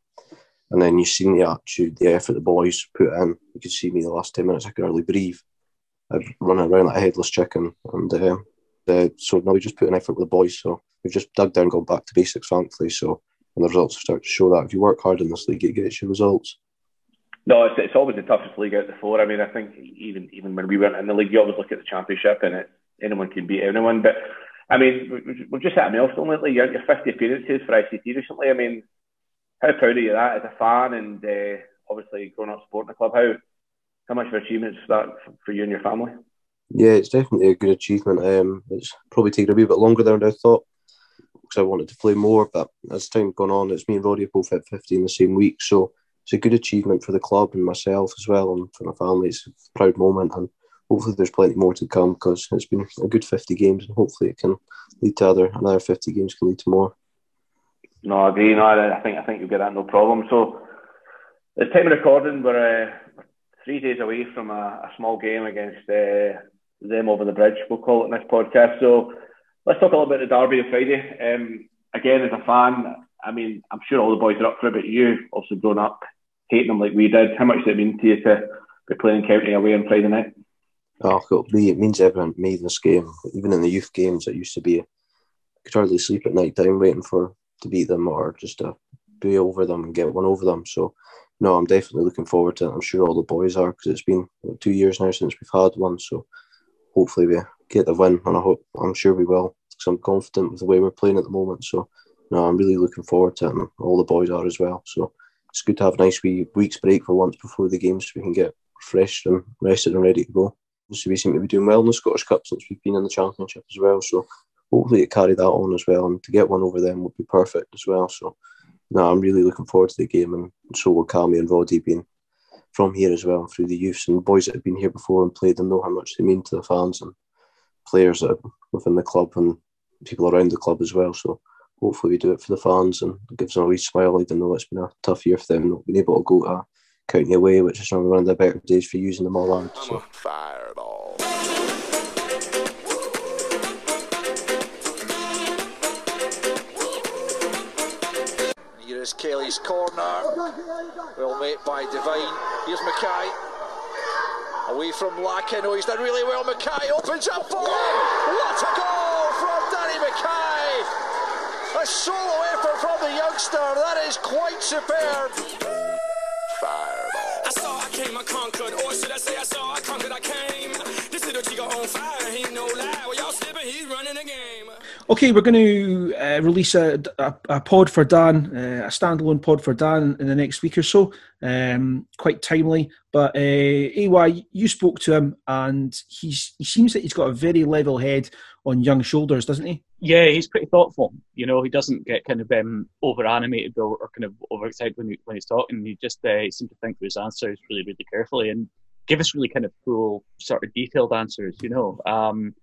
And then you seen the attitude, the effort the boys put in. You could see me the last ten minutes. I could hardly breathe. I'd run around like a headless chicken, and uh, the, so now we just put an effort with the boys. So we've just dug down, gone back to basics, thankfully. So and the results start to show that if you work hard in this league, it gets you results. No, it's, it's always the toughest league out the four. I mean, I think even even when we went in the league, you always look at the championship and it, anyone can beat anyone. But I mean, we- we've just hit a milestone lately. You're, you're 50 appearances for ICT recently. I mean, how proud are you of that as a fan and uh, obviously growing up supporting the club? How how much of an achievement is that for you and your family? Yeah, it's definitely a good achievement. Um, it's probably taken a wee bit longer than I thought because I wanted to play more, but as time gone on, it's me and Roddy both hit 50 in the same week. So it's a good achievement for the club and myself as well, and for my family. It's a proud moment, and hopefully there's plenty more to come because it's been a good 50 games, and hopefully it can lead to other another 50 games can lead to more. No, I agree. No, I I think I think you'll get that no problem. So, it's time of recording. We're uh, three days away from a, a small game against uh, them over the bridge. We'll call it in this podcast. So, let's talk a little bit of the derby on Friday. Um, again, as a fan, I mean, I'm sure all the boys are up for it. But you, also grown up hating them like we did, how much does it mean to you to be playing County away on Friday night? Oh, it it means everything to me this game. Even in the youth games, it used to be I could hardly sleep at night time waiting for to beat them or just to be over them and get one over them. So, no, I'm definitely looking forward to it. I'm sure all the boys are because it's been what, two years now since we've had one. So, hopefully we get the win, and I hope I'm sure we will because I'm confident with the way we're playing at the moment. So, no, I'm really looking forward to it, and all the boys are as well. So, it's good to have a nice wee week's break for once before the games so we can get refreshed and rested and ready to go. So we seem to be doing well in the Scottish Cup since we've been in the Championship as well. So hopefully it carry that on as well, and to get one over them would be perfect as well. So no, I'm really looking forward to the game, and so will Cammy and Roddy being from here as well through the youths and boys that have been here before and played and know how much they mean to the fans and players that are within the club and people around the club as well. So hopefully we do it for the fans and it gives them a wee smile, even though it's been a tough year for them not being able to go to County away, which is one of the better days for using them all out. So is Kelly's corner. Well met by Devine. Here's Mackay. Away from Lakin. Oh, he's done really well. Mackay opens up for him. What a goal from Danny Mackay. A solo effort from the youngster. That is quite superb. Fireball. I saw, I came, I conquered. Or should I say I saw, I conquered, I came. This little chico on fire, he no lie. Well, y'all slipping, he's running the game. Okay, we're going to uh, release a, a, a pod for Dan, uh, a standalone pod for Dan in the next week or so. Um, quite timely, but uh, AY, you spoke to him, and he's he seems that he's got a very level head on young shoulders, doesn't he? Yeah, he's pretty thoughtful. You know, he doesn't get kind of um, over animated or, or kind of overexcited when, he, when he's talking. He just uh, seems to think through his answers really, really carefully and give us really kind of cool, sort of detailed answers. You know, um,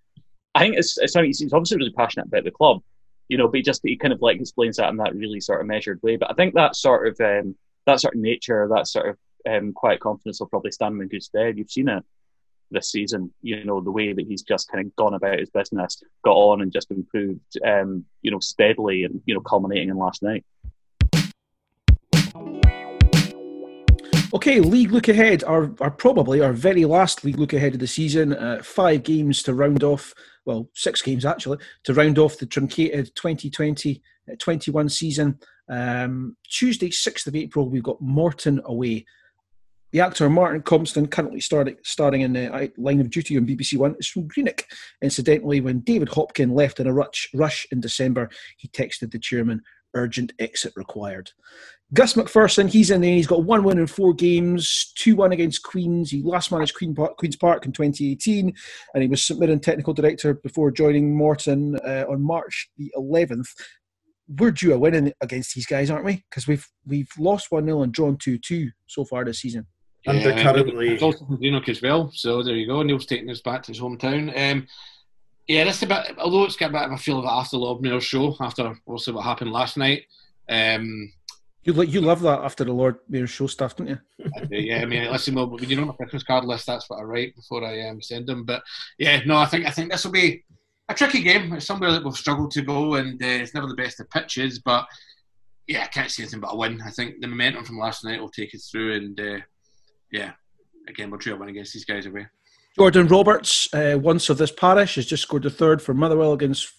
I think it's, it's he's obviously really passionate about the club. You know, but he just he kind of like explains that in that really sort of measured way. But I think that sort of um, that sort of nature, that sort of um, quiet confidence will probably stand him in good stead. You've seen it this season. You know, the way that he's just kind of gone about his business, got on and just improved, um, you know, steadily and, you know, culminating in last night. Okay, league look ahead are, are probably our very last league look ahead of the season. Uh, five games to round off, well, six games actually, to round off the truncated 2020 uh, 21 season. Um, Tuesday, 6th of April, we've got Morton away. The actor Martin Compston, currently starting, starring in the Line of Duty on BBC One, is from Greenock. Incidentally, when David Hopkin left in a rush, rush in December, he texted the chairman, urgent exit required. Gus McPherson, he's in there. He's got one win in four games, 2 1 against Queens. He last managed Queen Park, Queen's Park in 2018, and he was St Mirren technical director before joining Morton uh, on March the 11th. We're due a win in, against these guys, aren't we? Because we've we've lost 1 0 and drawn 2 2 so far this season. Undercurrently- It's also from Greenock as well. So there you go. Neil's taking us back to his hometown. Um, yeah, that's a bit. Although it's got a bit of a feel of it after the Lord Mayor's show, after also what happened last night. Um, You lo- you love that after the Lord Mayor's show stuff, don't you? I do, yeah, I mean, listen, well, when you're on my Christmas card list, that's what I write before I um, send them. But yeah, no, I think I think this will be a tricky game. It's somewhere that we've struggled to go, and uh, it's never the best of pitches. But yeah, I can't see anything but a win. I think the momentum from last night will take us through, and uh, yeah, again, we'll try a win against these guys away. Jordan Roberts, uh, once of this parish, has just scored the third for Motherwell against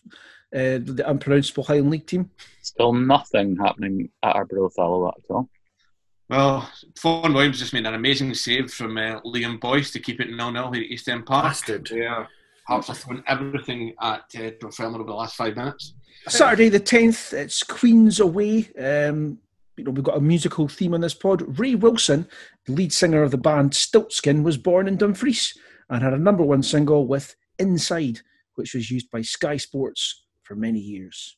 uh, the unpronounceable Highland League team. Still nothing happening at Arbroath follow that at all. Well, Fon Williams just made an amazing save from uh, Liam Boyce to keep it 0 0 here at East End Park. Bastard. They are Hearts have thrown everything at uh, Dunfermline over the last five minutes. Saturday the 10th, it's Queen's away. Um, you know, we've got a musical theme on this pod. Ray Wilson, the lead singer of the band Stiltskin, was born in Dumfries and had a number one single with Inside, which was used by Sky Sports for many years.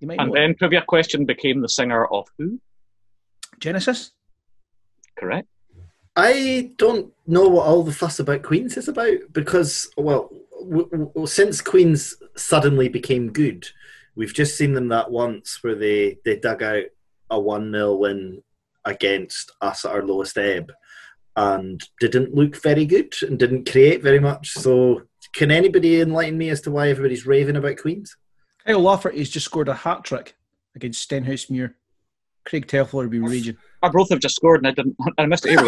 You might And know then trivia question became the singer of who? Genesis? Correct. I don't know what all the fuss about Queens is about because, well, w- w- since Queens suddenly became good, we've just seen them that once where they, they dug out a 1 0 win against us at our lowest ebb and didn't look very good and didn't create very much. So, can anybody enlighten me as to why everybody's raving about Queens? Kyle Lafferty has just scored a hat trick against Stenhousemuir. Craig Telfler will be raging. Arbroath have just scored, and I didn't. I missed it. Here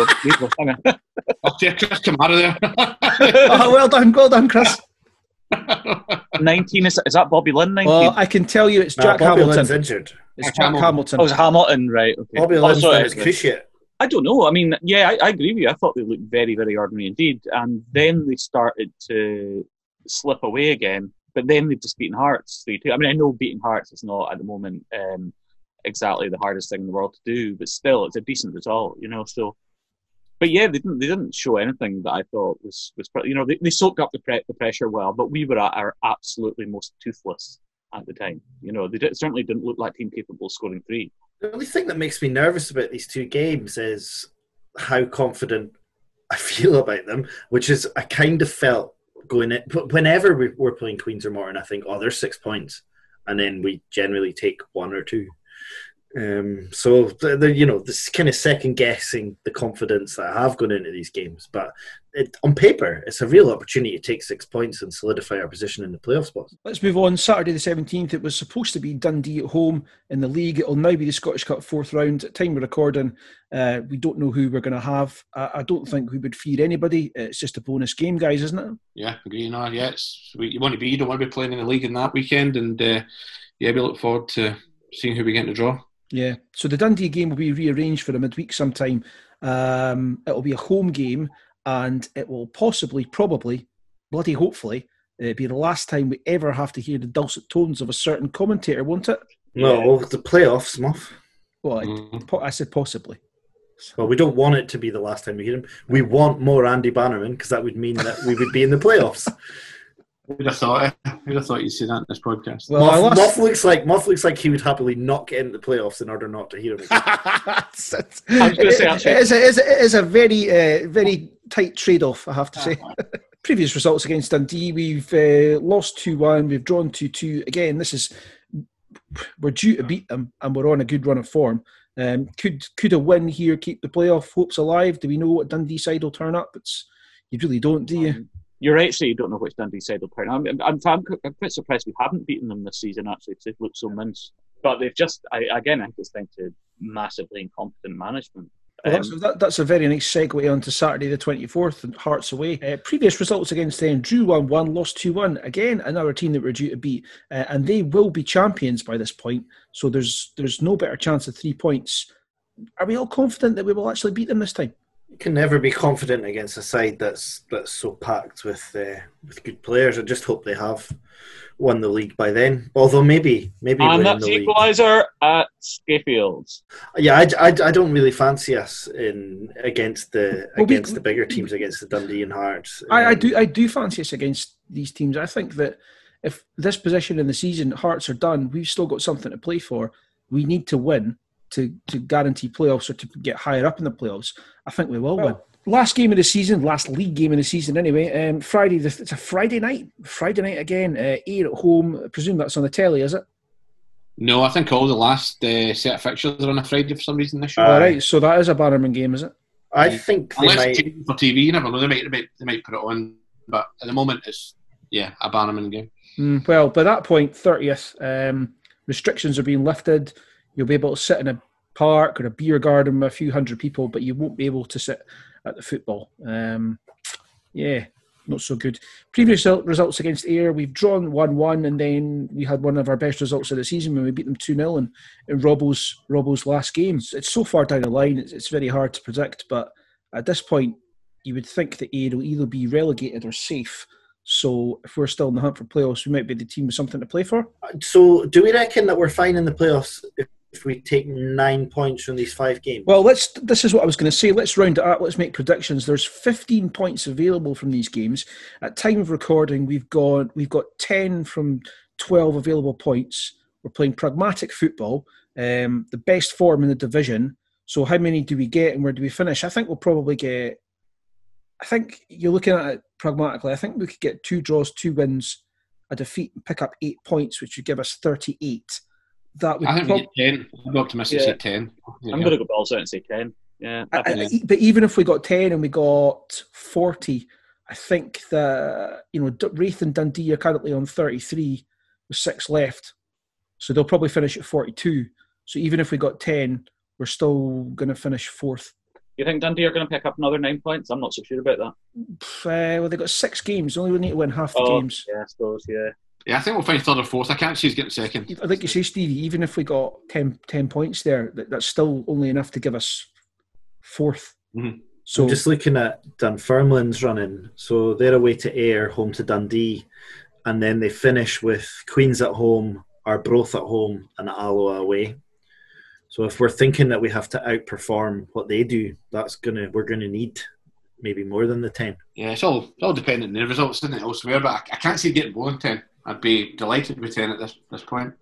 Oh, yeah, Chris, come out of there. oh, well done, well done, Chris. Nineteen is, is that Bobby Linn? Nineteen. Well, I can tell you it's Nah, Jack Bobby Hamilton. Linn's injured. It's Jack Hamilton. Oh, it was Hamilton, right? Okay. Bobby Oh, Linn's so done it his is- cruciate. I don't know. I mean, yeah, I, I agree with you. I thought they looked very, very ordinary indeed, and then they started to slip away again. But then they've just beaten Hearts three two. I mean, I know beating Hearts is not at the moment um, exactly the hardest thing in the world to do, but still, it's a decent result, you know. So, but yeah, they didn't they didn't show anything that I thought was was you know they, they soaked up the pre- the pressure well, but we were at our absolutely most toothless at the time. You know, they certainly didn't look like team capable of scoring three. The only thing that makes me nervous about these two games is how confident I feel about them, which is I kind of felt going in. Whenever we- we're playing Queens or Morton, I think, oh, there's six points, and then we generally take one or two. Um, so the, the, you know, this kind of second guessing the confidence that I have gone into these games, but it, on paper, it's a real opportunity to take six points and solidify our position in the playoff spots. Let's move on. Saturday the 17th, it was supposed to be Dundee at home in the league. It'll now be the Scottish Cup fourth round. At time we're recording, uh, we don't know who we're going to have. I, I don't think we would fear anybody. It's just a bonus game, guys, isn't it? Yeah, agree. You know, yeah, you want to be, you don't want to be playing in the league in that weekend, and uh, yeah, we look forward to seeing who we get in the draw. Yeah. So the Dundee game will be rearranged for a midweek sometime. Um, it'll be a home game, and it will possibly, probably, bloody hopefully, uh, be the last time we ever have to hear the dulcet tones of a certain commentator, won't it? No, the playoffs, Moff. Well, I, po- I said possibly. Well, we don't want it to be the last time we hear him. We want more Andy Bannerman because that would mean that we would be in the playoffs. Who'd have thought? eh? Who'd have thought you'd see that in this podcast? Well, Moff, lost- Moff looks like Moff looks like he would happily not get into the playoffs in order not to hear him. again. I was going to say It- it is a, it is a, it is a very, uh, very tight trade-off, I have to say. Previous results against Dundee, we've uh, lost two-one, we've drawn two-two. Again, this is we're due to beat them, and we're on a good run of form. Um, could could a win here keep the playoff hopes alive? Do we know what Dundee side will turn up? It's you really don't, do you? You're right, so you don't know which Dundee side will turn. I'm, I'm, I'm, I'm quite surprised we haven't beaten them this season, actually, because they've looked so mince. But they've just, I, again, I think it's thanks to massively incompetent management. Well, that's, Um, that, that's a very nice segue on to Saturday the 24th and Hearts away. Uh, previous results against them drew 1 1, lost 2 1. Again, another team that we're due to beat. Uh, and they will be champions by this point. So there's there's no better chance of three points. Are we all confident that we will actually beat them this time? You can never be confident against a side that's that's so packed with uh, with good players. I just hope they have won the league by then. Although maybe maybe and winning that's the the equaliser at Skayfields. Yeah, I, I, I don't really fancy us in against the Well, we- against the bigger teams against the Dundee and Hearts. I, I Um, do I do fancy us against these teams. I think that if this position in the season Hearts are done, we've still got something to play for. We need to win to to guarantee playoffs or to get higher up in the playoffs. I think we will win. Last game of the season, last league game of the season, anyway. Um, Friday, the, it's a Friday night. Friday night again. Uh, Ayr at home. I presume that's on the telly, is it? No, I think all the last uh, set of fixtures are on a Friday for some reason this year. All right, so that is a Bannerman game, is it? I think they Unless might. it's for TV, you never know. They might, they might, they might put it on, but at the moment, it's yeah, a Bannerman game. Mm, well, by that point, thirtieth, um, restrictions are being lifted. You'll be able to sit in a park or a beer garden with a few hundred people, but you won't be able to sit at the football. Um, yeah, not so good. Previous results against Ayr, we've drawn one-one, and then we had one of our best results of the season when we beat them two 0 in, in Robbo's Robbo's last game. It's so far down the line; it's, it's very hard to predict. But at this point, you would think that Ayr will either be relegated or safe. So if we're still in the hunt for playoffs, we might be the team with something to play for. So, do we reckon that we're fine in the playoffs if, if we take nine points from these five games? Well, let's. This is what I was going to say. Let's round it up. Let's make predictions. There's 15 points available from these games. At time of recording, we've got we've got 10 from 12 available points. We're playing pragmatic football, um, the best form in the division. So, how many do we get, and where do we finish? I think we'll probably get. I think you're looking at it pragmatically. I think we could get two draws, two wins, a defeat, and pick up eight points, which would give us 38. That would I think prob- we get 10. I'm optimistic Yeah. say 10. I'm going to go balls out and say 10. Yeah. I- I- but even if we got 10 and we got 40, I think that, you know, Wraith and Dundee are currently on 33 with six left. So they'll probably finish at 42. So even if we got 10, we're still going to finish fourth. you think Dundee are going to pick up another nine points? I'm not so sure about that. Uh, well, they've got six games. They only need to win half the Oh, games. Yeah, I suppose, yeah. Yeah, I think we'll finish third or fourth. I can't see us getting second. I think you say, Stevie, even if we got 10, 10 points there, that, that's still only enough to give us fourth. Mhm. So I'm just looking at Dunfermline's running. So they're away to Ayr, home to Dundee, and then they finish with Queens at home, Arbroath at home, and Alloa away. So if we're thinking that we have to outperform what they do, that's gonna we're gonna need maybe more than the ten. Yeah, it's all it's all dependent on the results, isn't it, elsewhere? But I, I can't see getting more than 10. I'd be delighted with 10 at this, this point.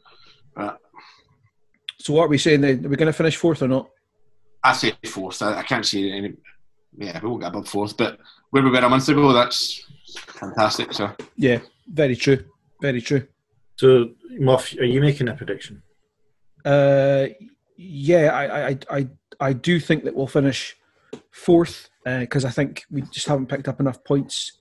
But so what are we saying then? Are we going to finish fourth or not? I say fourth. I, I can't see any. Yeah, we won't get above fourth. But where we were a month ago, that's fantastic. So Yeah, very true. Very true. So Moff, are you making a prediction? Uh, yeah, I, I, I, I do think that we'll finish fourth because I think we just haven't picked up enough points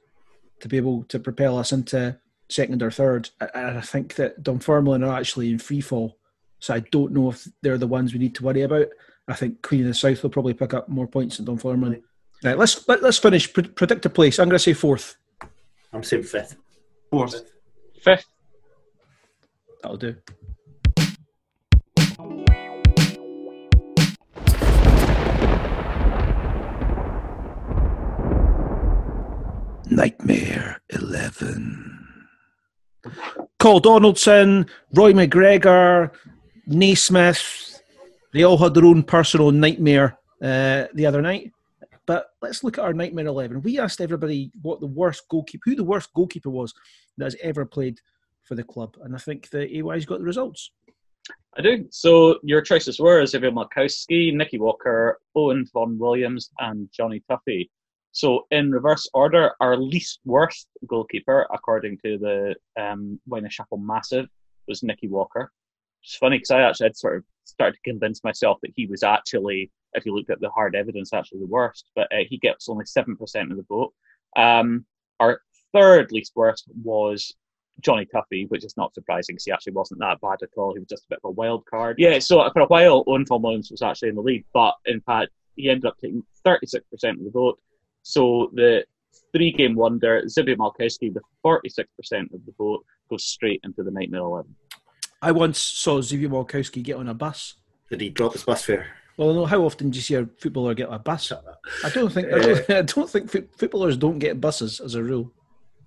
to be able to propel us into second or third. And I think that Dunfermline are actually in free fall, so I don't know if they're the ones we need to worry about. I think Queen of the South will probably pick up more points than Dunfermline. Right, let's let, let's finish. Pre- predict a place. I'm going to say fourth. I'm saying fifth. fourth. Fifth. That'll do. Nightmare 11. Coll Donaldson, Roy McGregor, Naismith, they all had their own personal nightmare uh, the other night. But let's look at our nightmare 11. We asked everybody what the worst goalkeeper, who the worst goalkeeper was that has ever played for the club. And I think the AY's got the results. I do. So your choices were Xavier Malkowski, Nicky Walker, Owen Fon Williams, and Johnny Tuffey. So in reverse order, our least worst goalkeeper, according to the um, Wayne Chapel Massive, was Nicky Walker. It's funny because I actually had sort of started to convince myself that he was actually, if you looked at the hard evidence, actually the worst. But uh, he gets only seven percent of the vote. Um, our third least worst was Johnny Tuffey, which is not surprising because he actually wasn't that bad at all. He was just a bit of a wild card. Yeah, so for a while, Owen Williams was actually in the lead, but in fact, he ended up taking 36% of the vote. So the three game wonder, Zibby Malkowski, with 46% of the vote, goes straight into the Nightmare 11. I once saw Xavier Walkowski get on a bus. Did he drop his bus fare? Well, no, how often do you see a footballer get a bus? I don't think I don't, I don't think footballers don't get buses as a rule.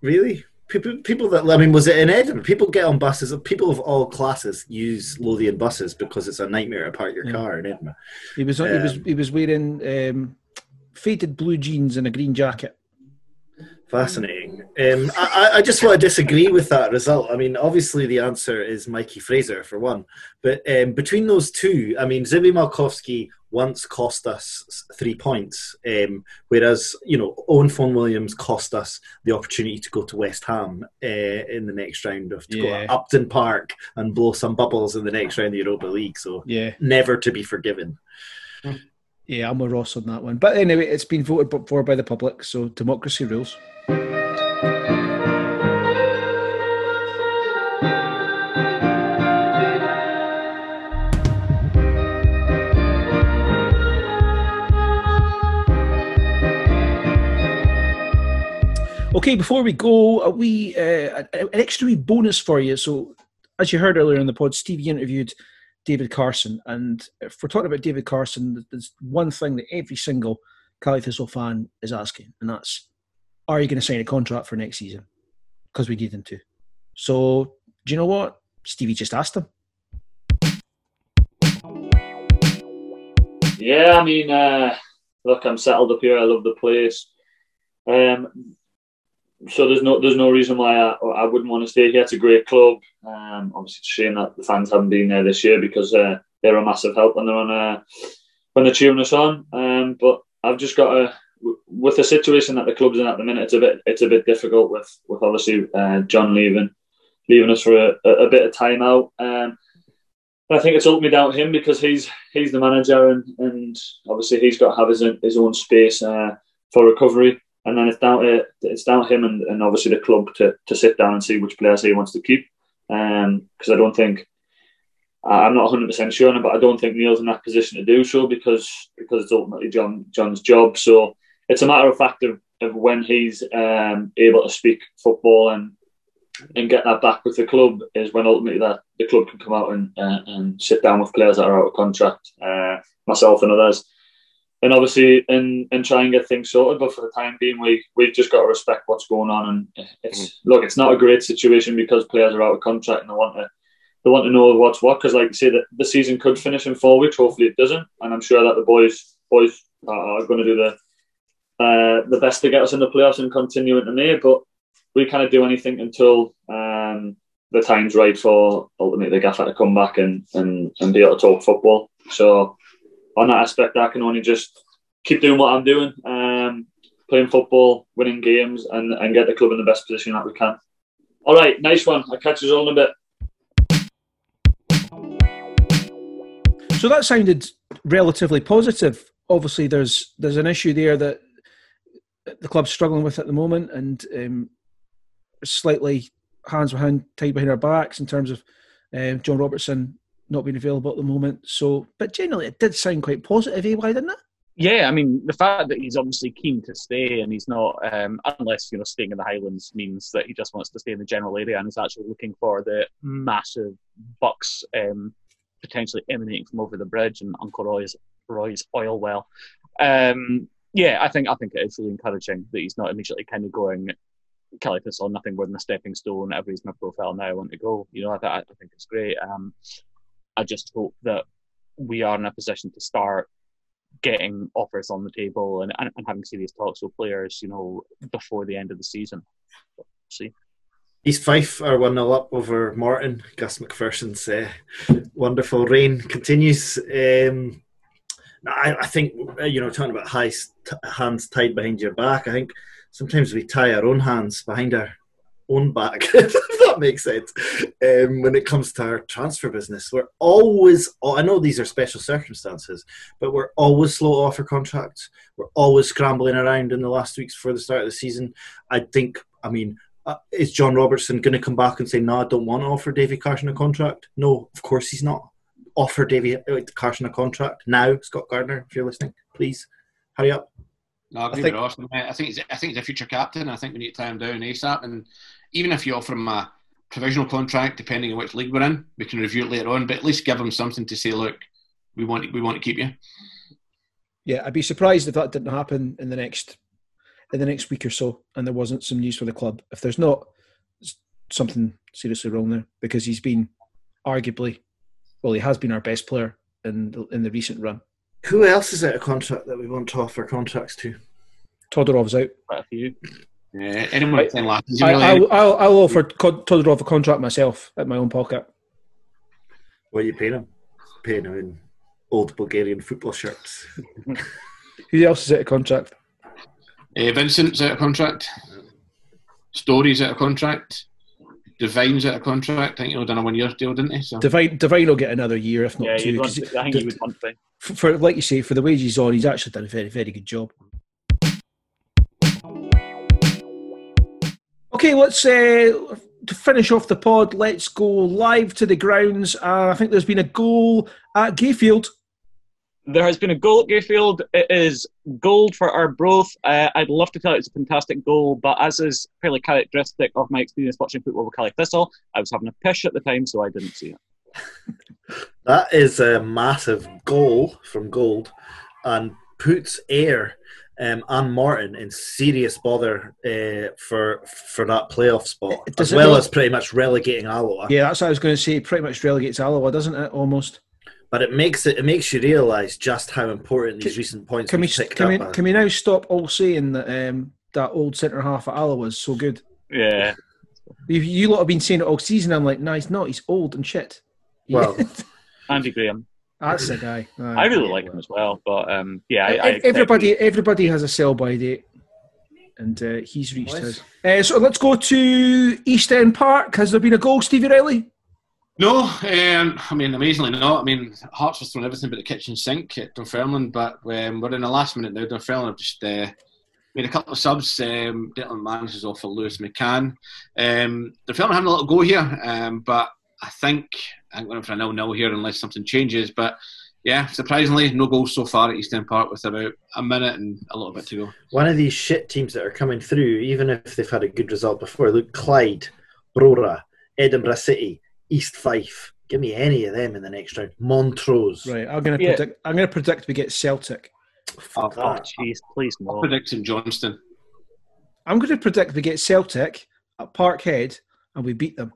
Really? People, people that I mean, was it in Edinburgh? People get on buses. People of all classes use Lothian buses because it's a nightmare to park your Yeah. car in Edinburgh. He was he was Um, he was wearing um, faded blue jeans and a green jacket. Fascinating. Um, I, I- I just want to disagree with that result. I mean, obviously the answer is Mikey Fraser for one, but um, between those two, I mean, Zibi Malkowski once cost us three points, um, whereas you know Owen Fon Williams cost us the opportunity to go to West Ham uh, in the next round of to go Yeah. to Upton Park and blow some bubbles in the next round of the Europa League. So Yeah, never to be forgiven. Yeah, I'm with Ross on that one. But anyway, it's been voted for by the public, so democracy rules. Okay, before we go, a wee, uh, an extra wee bonus for you. So, as you heard earlier in the pod, Stevie interviewed David Carson, and if we're talking about David Carson, there's one thing that every single Caley Thistle fan is asking, and that's, are you going to sign a contract for next season? because we need him to. So, do you know what? Stevie just asked him. Yeah, I mean, uh, look, I'm settled up here. I love the place. Um, so there's no there's no reason why I, I wouldn't want to stay here. It's a great club. Um, obviously, it's a shame that the fans haven't been there this year because uh, they're a massive help when they're on uh, when they're cheering us on. Um, but I've just got a with the situation that the club's in at the minute. It's a bit it's a bit difficult with with obviously uh, John leaving leaving us for a, a bit of time out. Um, I think it's ultimately down to him because he's he's the manager and, and obviously he's got to have his own, his own space uh, for recovery. And then it's down to it's down to him and, and obviously the club to, to sit down and see which players he wants to keep. Because um, I don't think I'm not 100 percent sure, on it, but I don't think Neil's in that position to do so because because it's ultimately John John's job. So it's a matter of fact of, of when he's um, able to speak football and and get that back with the club is when ultimately that the club can come out and uh, and sit down with players that are out of contract, uh, myself and others, and obviously and and try and get things sorted. But for the time being, we we've just got to respect what's going on. And it's mm-hmm. look, it's not a great situation because players are out of contract and they want to they want to know what's what. Because like you say, that the season could finish in four weeks. Hopefully, it doesn't. And I'm sure that the boys boys are going to do the uh, the best to get us in the playoffs and continue into May. But we can't do anything until um, the time's right for ultimately the gaffer to come back and, and, and be able to talk football. So on that aspect, I can only just keep doing what I'm doing, um, playing football, winning games, and, and get the club in the best position that we can. All right, nice one. I'll catch you all in a bit. So that sounded relatively positive. Obviously, there's there's an issue there that the club's struggling with at the moment, and um, slightly hands behind tied behind our backs in terms of um, John Robertson not being available at the moment. So, but generally, it did sound quite positive, eh? Why didn't it? Yeah, I mean, the fact that he's obviously keen to stay and he's not, um, unless, you know, staying in the Highlands means that he just wants to stay in the general area and is actually looking for the massive bucks um, potentially emanating from over the bridge and Uncle Roy's, Roy's oil well. Um, yeah, I think I think it is really encouraging that he's not immediately kind of going, Caley Thistle, nothing more than a stepping stone. Everybody's my profile now. I want to go. You know, I, I think it's great. Um, I just hope that we are in a position to start getting offers on the table and, and, and having serious talks with players, you know, before the end of the season. But see. East Fife are 1 0 up over Morton. Gus McPherson's uh, wonderful reign continues. Um, I, I, think, you know, talking about high, hands tied behind your back, I think sometimes we tie our own hands behind our own back, if that makes sense. Um, when it comes to our transfer business, we're always, I know these are special circumstances, but we're always slow to offer contracts. We're always scrambling around in the last weeks before the start of the season. I think, I mean, uh, is John Robertson going to come back and say, no, I don't want to offer Davie Carson a contract? No, of course he's not. Offer Davie uh, Carson a contract now, Scot Gardiner, if you're listening, please hurry up. No, I agree I think, with Austin. I think he's, I think he's a future captain. I think we need to tie him down ASAP. And even if you offer him a provisional contract, depending on which league we're in, we can review it later on. But at least give him something to say, look, we want we want to keep you. Yeah, I'd be surprised if that didn't happen in the next in the next week or so, and there wasn't some news for the club. If there's not something seriously wrong there, because he's been arguably, well, he has been our best player in the, in the recent run. Who else is out of contract that we want to offer contracts to? Todorov's out. Quite a few. Yeah, anyone I, ten lakhs. I, I'll, I'll, I'll offer Todorov a contract myself at my own pocket. What are you paying him? Paying him in old Bulgarian football shirts. Who else is out of contract? Uh, Vincent's out of contract. Storey's out of contract. Devine's out of contract. I think he'll done a one year deal, didn't he? So. Devine, Devine will get another year, if not yeah, two. Want, I think he would want to. For, for, like you say, for the wages he's on, he's actually done a very, very good job. Okay, let's uh, to finish off the pod. Let's go live to the grounds. Uh, I think there's been a goal at Gayfield. There has been a goal at Gayfield. It is gold for Arbroath. Uh, I'd love to tell you it's a fantastic goal, but as is fairly characteristic of my experience watching football with Caley Thistle, I was having a pish at the time, so I didn't see it. that is a massive goal from Gold and puts Ayr um, and Morton in serious bother uh, for for that playoff spot, does as well not- as pretty much relegating Alloa. Yeah, that's what I was going to say. Pretty much relegates Alloa, doesn't it? Almost. But it makes it it makes you realise just how important these recent points Can we picked can we up are. can we now stop all saying that um, that old centre half at Alloa is so good? Yeah. You, you lot have been saying it all season. I'm like, no, he's not. He's old and shit. Well, Andy Graham. that's the guy. Aye. I really like him as well, but um, yeah, I, I Ev- everybody everybody has a sell by date, and uh, he's reached his. Uh, so let's go to East End Park. Has there been a goal, Stevie Riley? No, um, I mean, amazingly not. I mean, Hearts was throwing everything but the kitchen sink at Dunfermline, but um, we're in the last minute now. Dunfermline have just uh, made a couple of subs. Um, Declan is off for Lewis McCann. Um, Dunfermline having a little go here, um, but I think I'm going for a nil-nil here unless something changes. But yeah, surprisingly, no goals so far at East End Park with about a minute and a little bit to go. One of these shit teams that are coming through, even if they've had a good result before, look, Clyde, Brora, Edinburgh City, East Fife. Give me any of them in the next round. Montrose. Right, I'm going to Yeah. predict. I'm going to predict we get Celtic. Fuck Oh, that. jeez, please I'll no. predict Johnston. I'm going to predict we get Celtic at Parkhead and we beat them.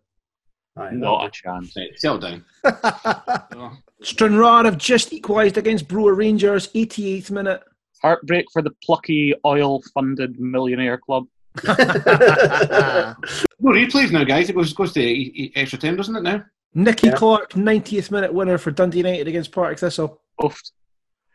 Aye, Not a chance. Right, settle down. Oh, Stranraer have just equalised against Berwick Rangers, 88th minute. Heartbreak for the plucky, oil-funded millionaire club. no replays now, guys. It goes goes to extra time, doesn't it now? Nicky Yeah. Clark, 90th minute winner for Dundee United against Partick Thistle. Oofed.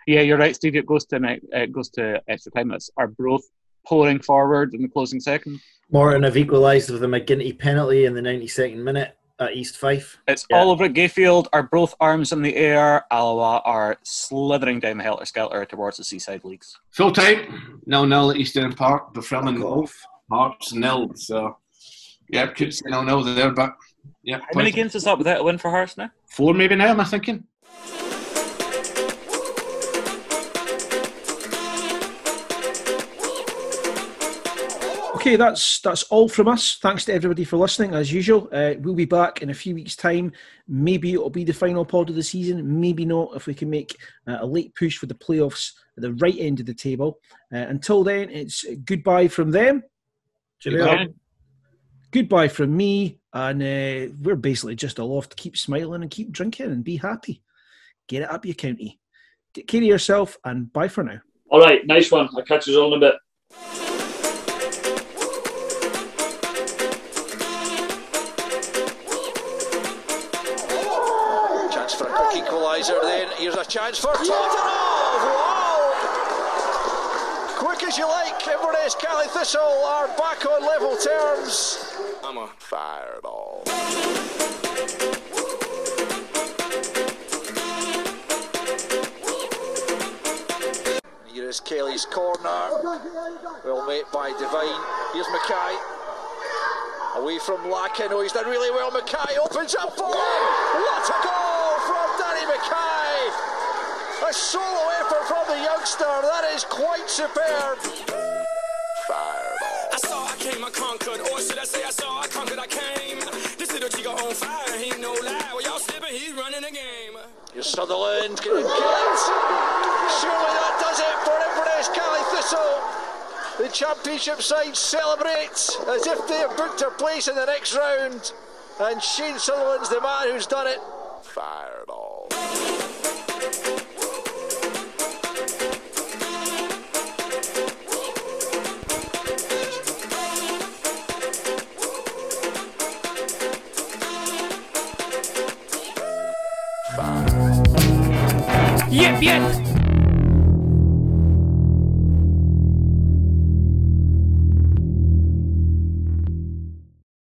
Yeah, you're right, Steve. It goes to it goes to extra time. That's Arbroath pouring forward in the closing second. Morton have equalised with a McGinty penalty in the 92nd minute at East Fife. It's Yeah. all over at Gayfield. Arbroath arms in the air. Alloa are slithering down the helter skelter towards the seaside leagues. Full time, nil nil at East End Park. The Fuck nil, off. Hearts nil. So yeah, could say nil nil there, but yeah. How many games is that without a win for Hearts now? Four maybe now. Am I thinking? Okay, that's that's all from us. Thanks to everybody for listening, as usual. Uh, we'll be back in a few weeks' time. Maybe it'll be the final pod of the season. Maybe not. If we can make uh, a late push for the playoffs at the right end of the table. Uh, until then, it's goodbye from them. Cheerio. Goodbye from me, and uh, we're basically just aloft to keep smiling and keep drinking and be happy. Get it up your county. Take care of yourself, and bye for now. All right, nice one. I'll catch you all in a bit. Chance for a quick equaliser then. Here's a chance for Tottenham! As you like, Inverness Caley Thistle are back on level terms. I'm a fireball. Here is Kelly's corner. Well made by Devine. Here's Mackay. Away from Lakin. Oh, he's done really well. Mackay opens up for him. What a goal from Danny Mackay. A solo effort from the youngster. That is quite superb. Fireball. I saw, I came, I conquered. Or should I say I saw, I conquered, I came. This little chico on fire, he no lie. Well, y'all slipping, he's running the game. Here's Sutherland. Can he kill it? Surely that does it for Inverness Caley Thistle. The championship side celebrate as if they have booked a place in the next round. And Shane Sutherland's the man who's done it. Fireball.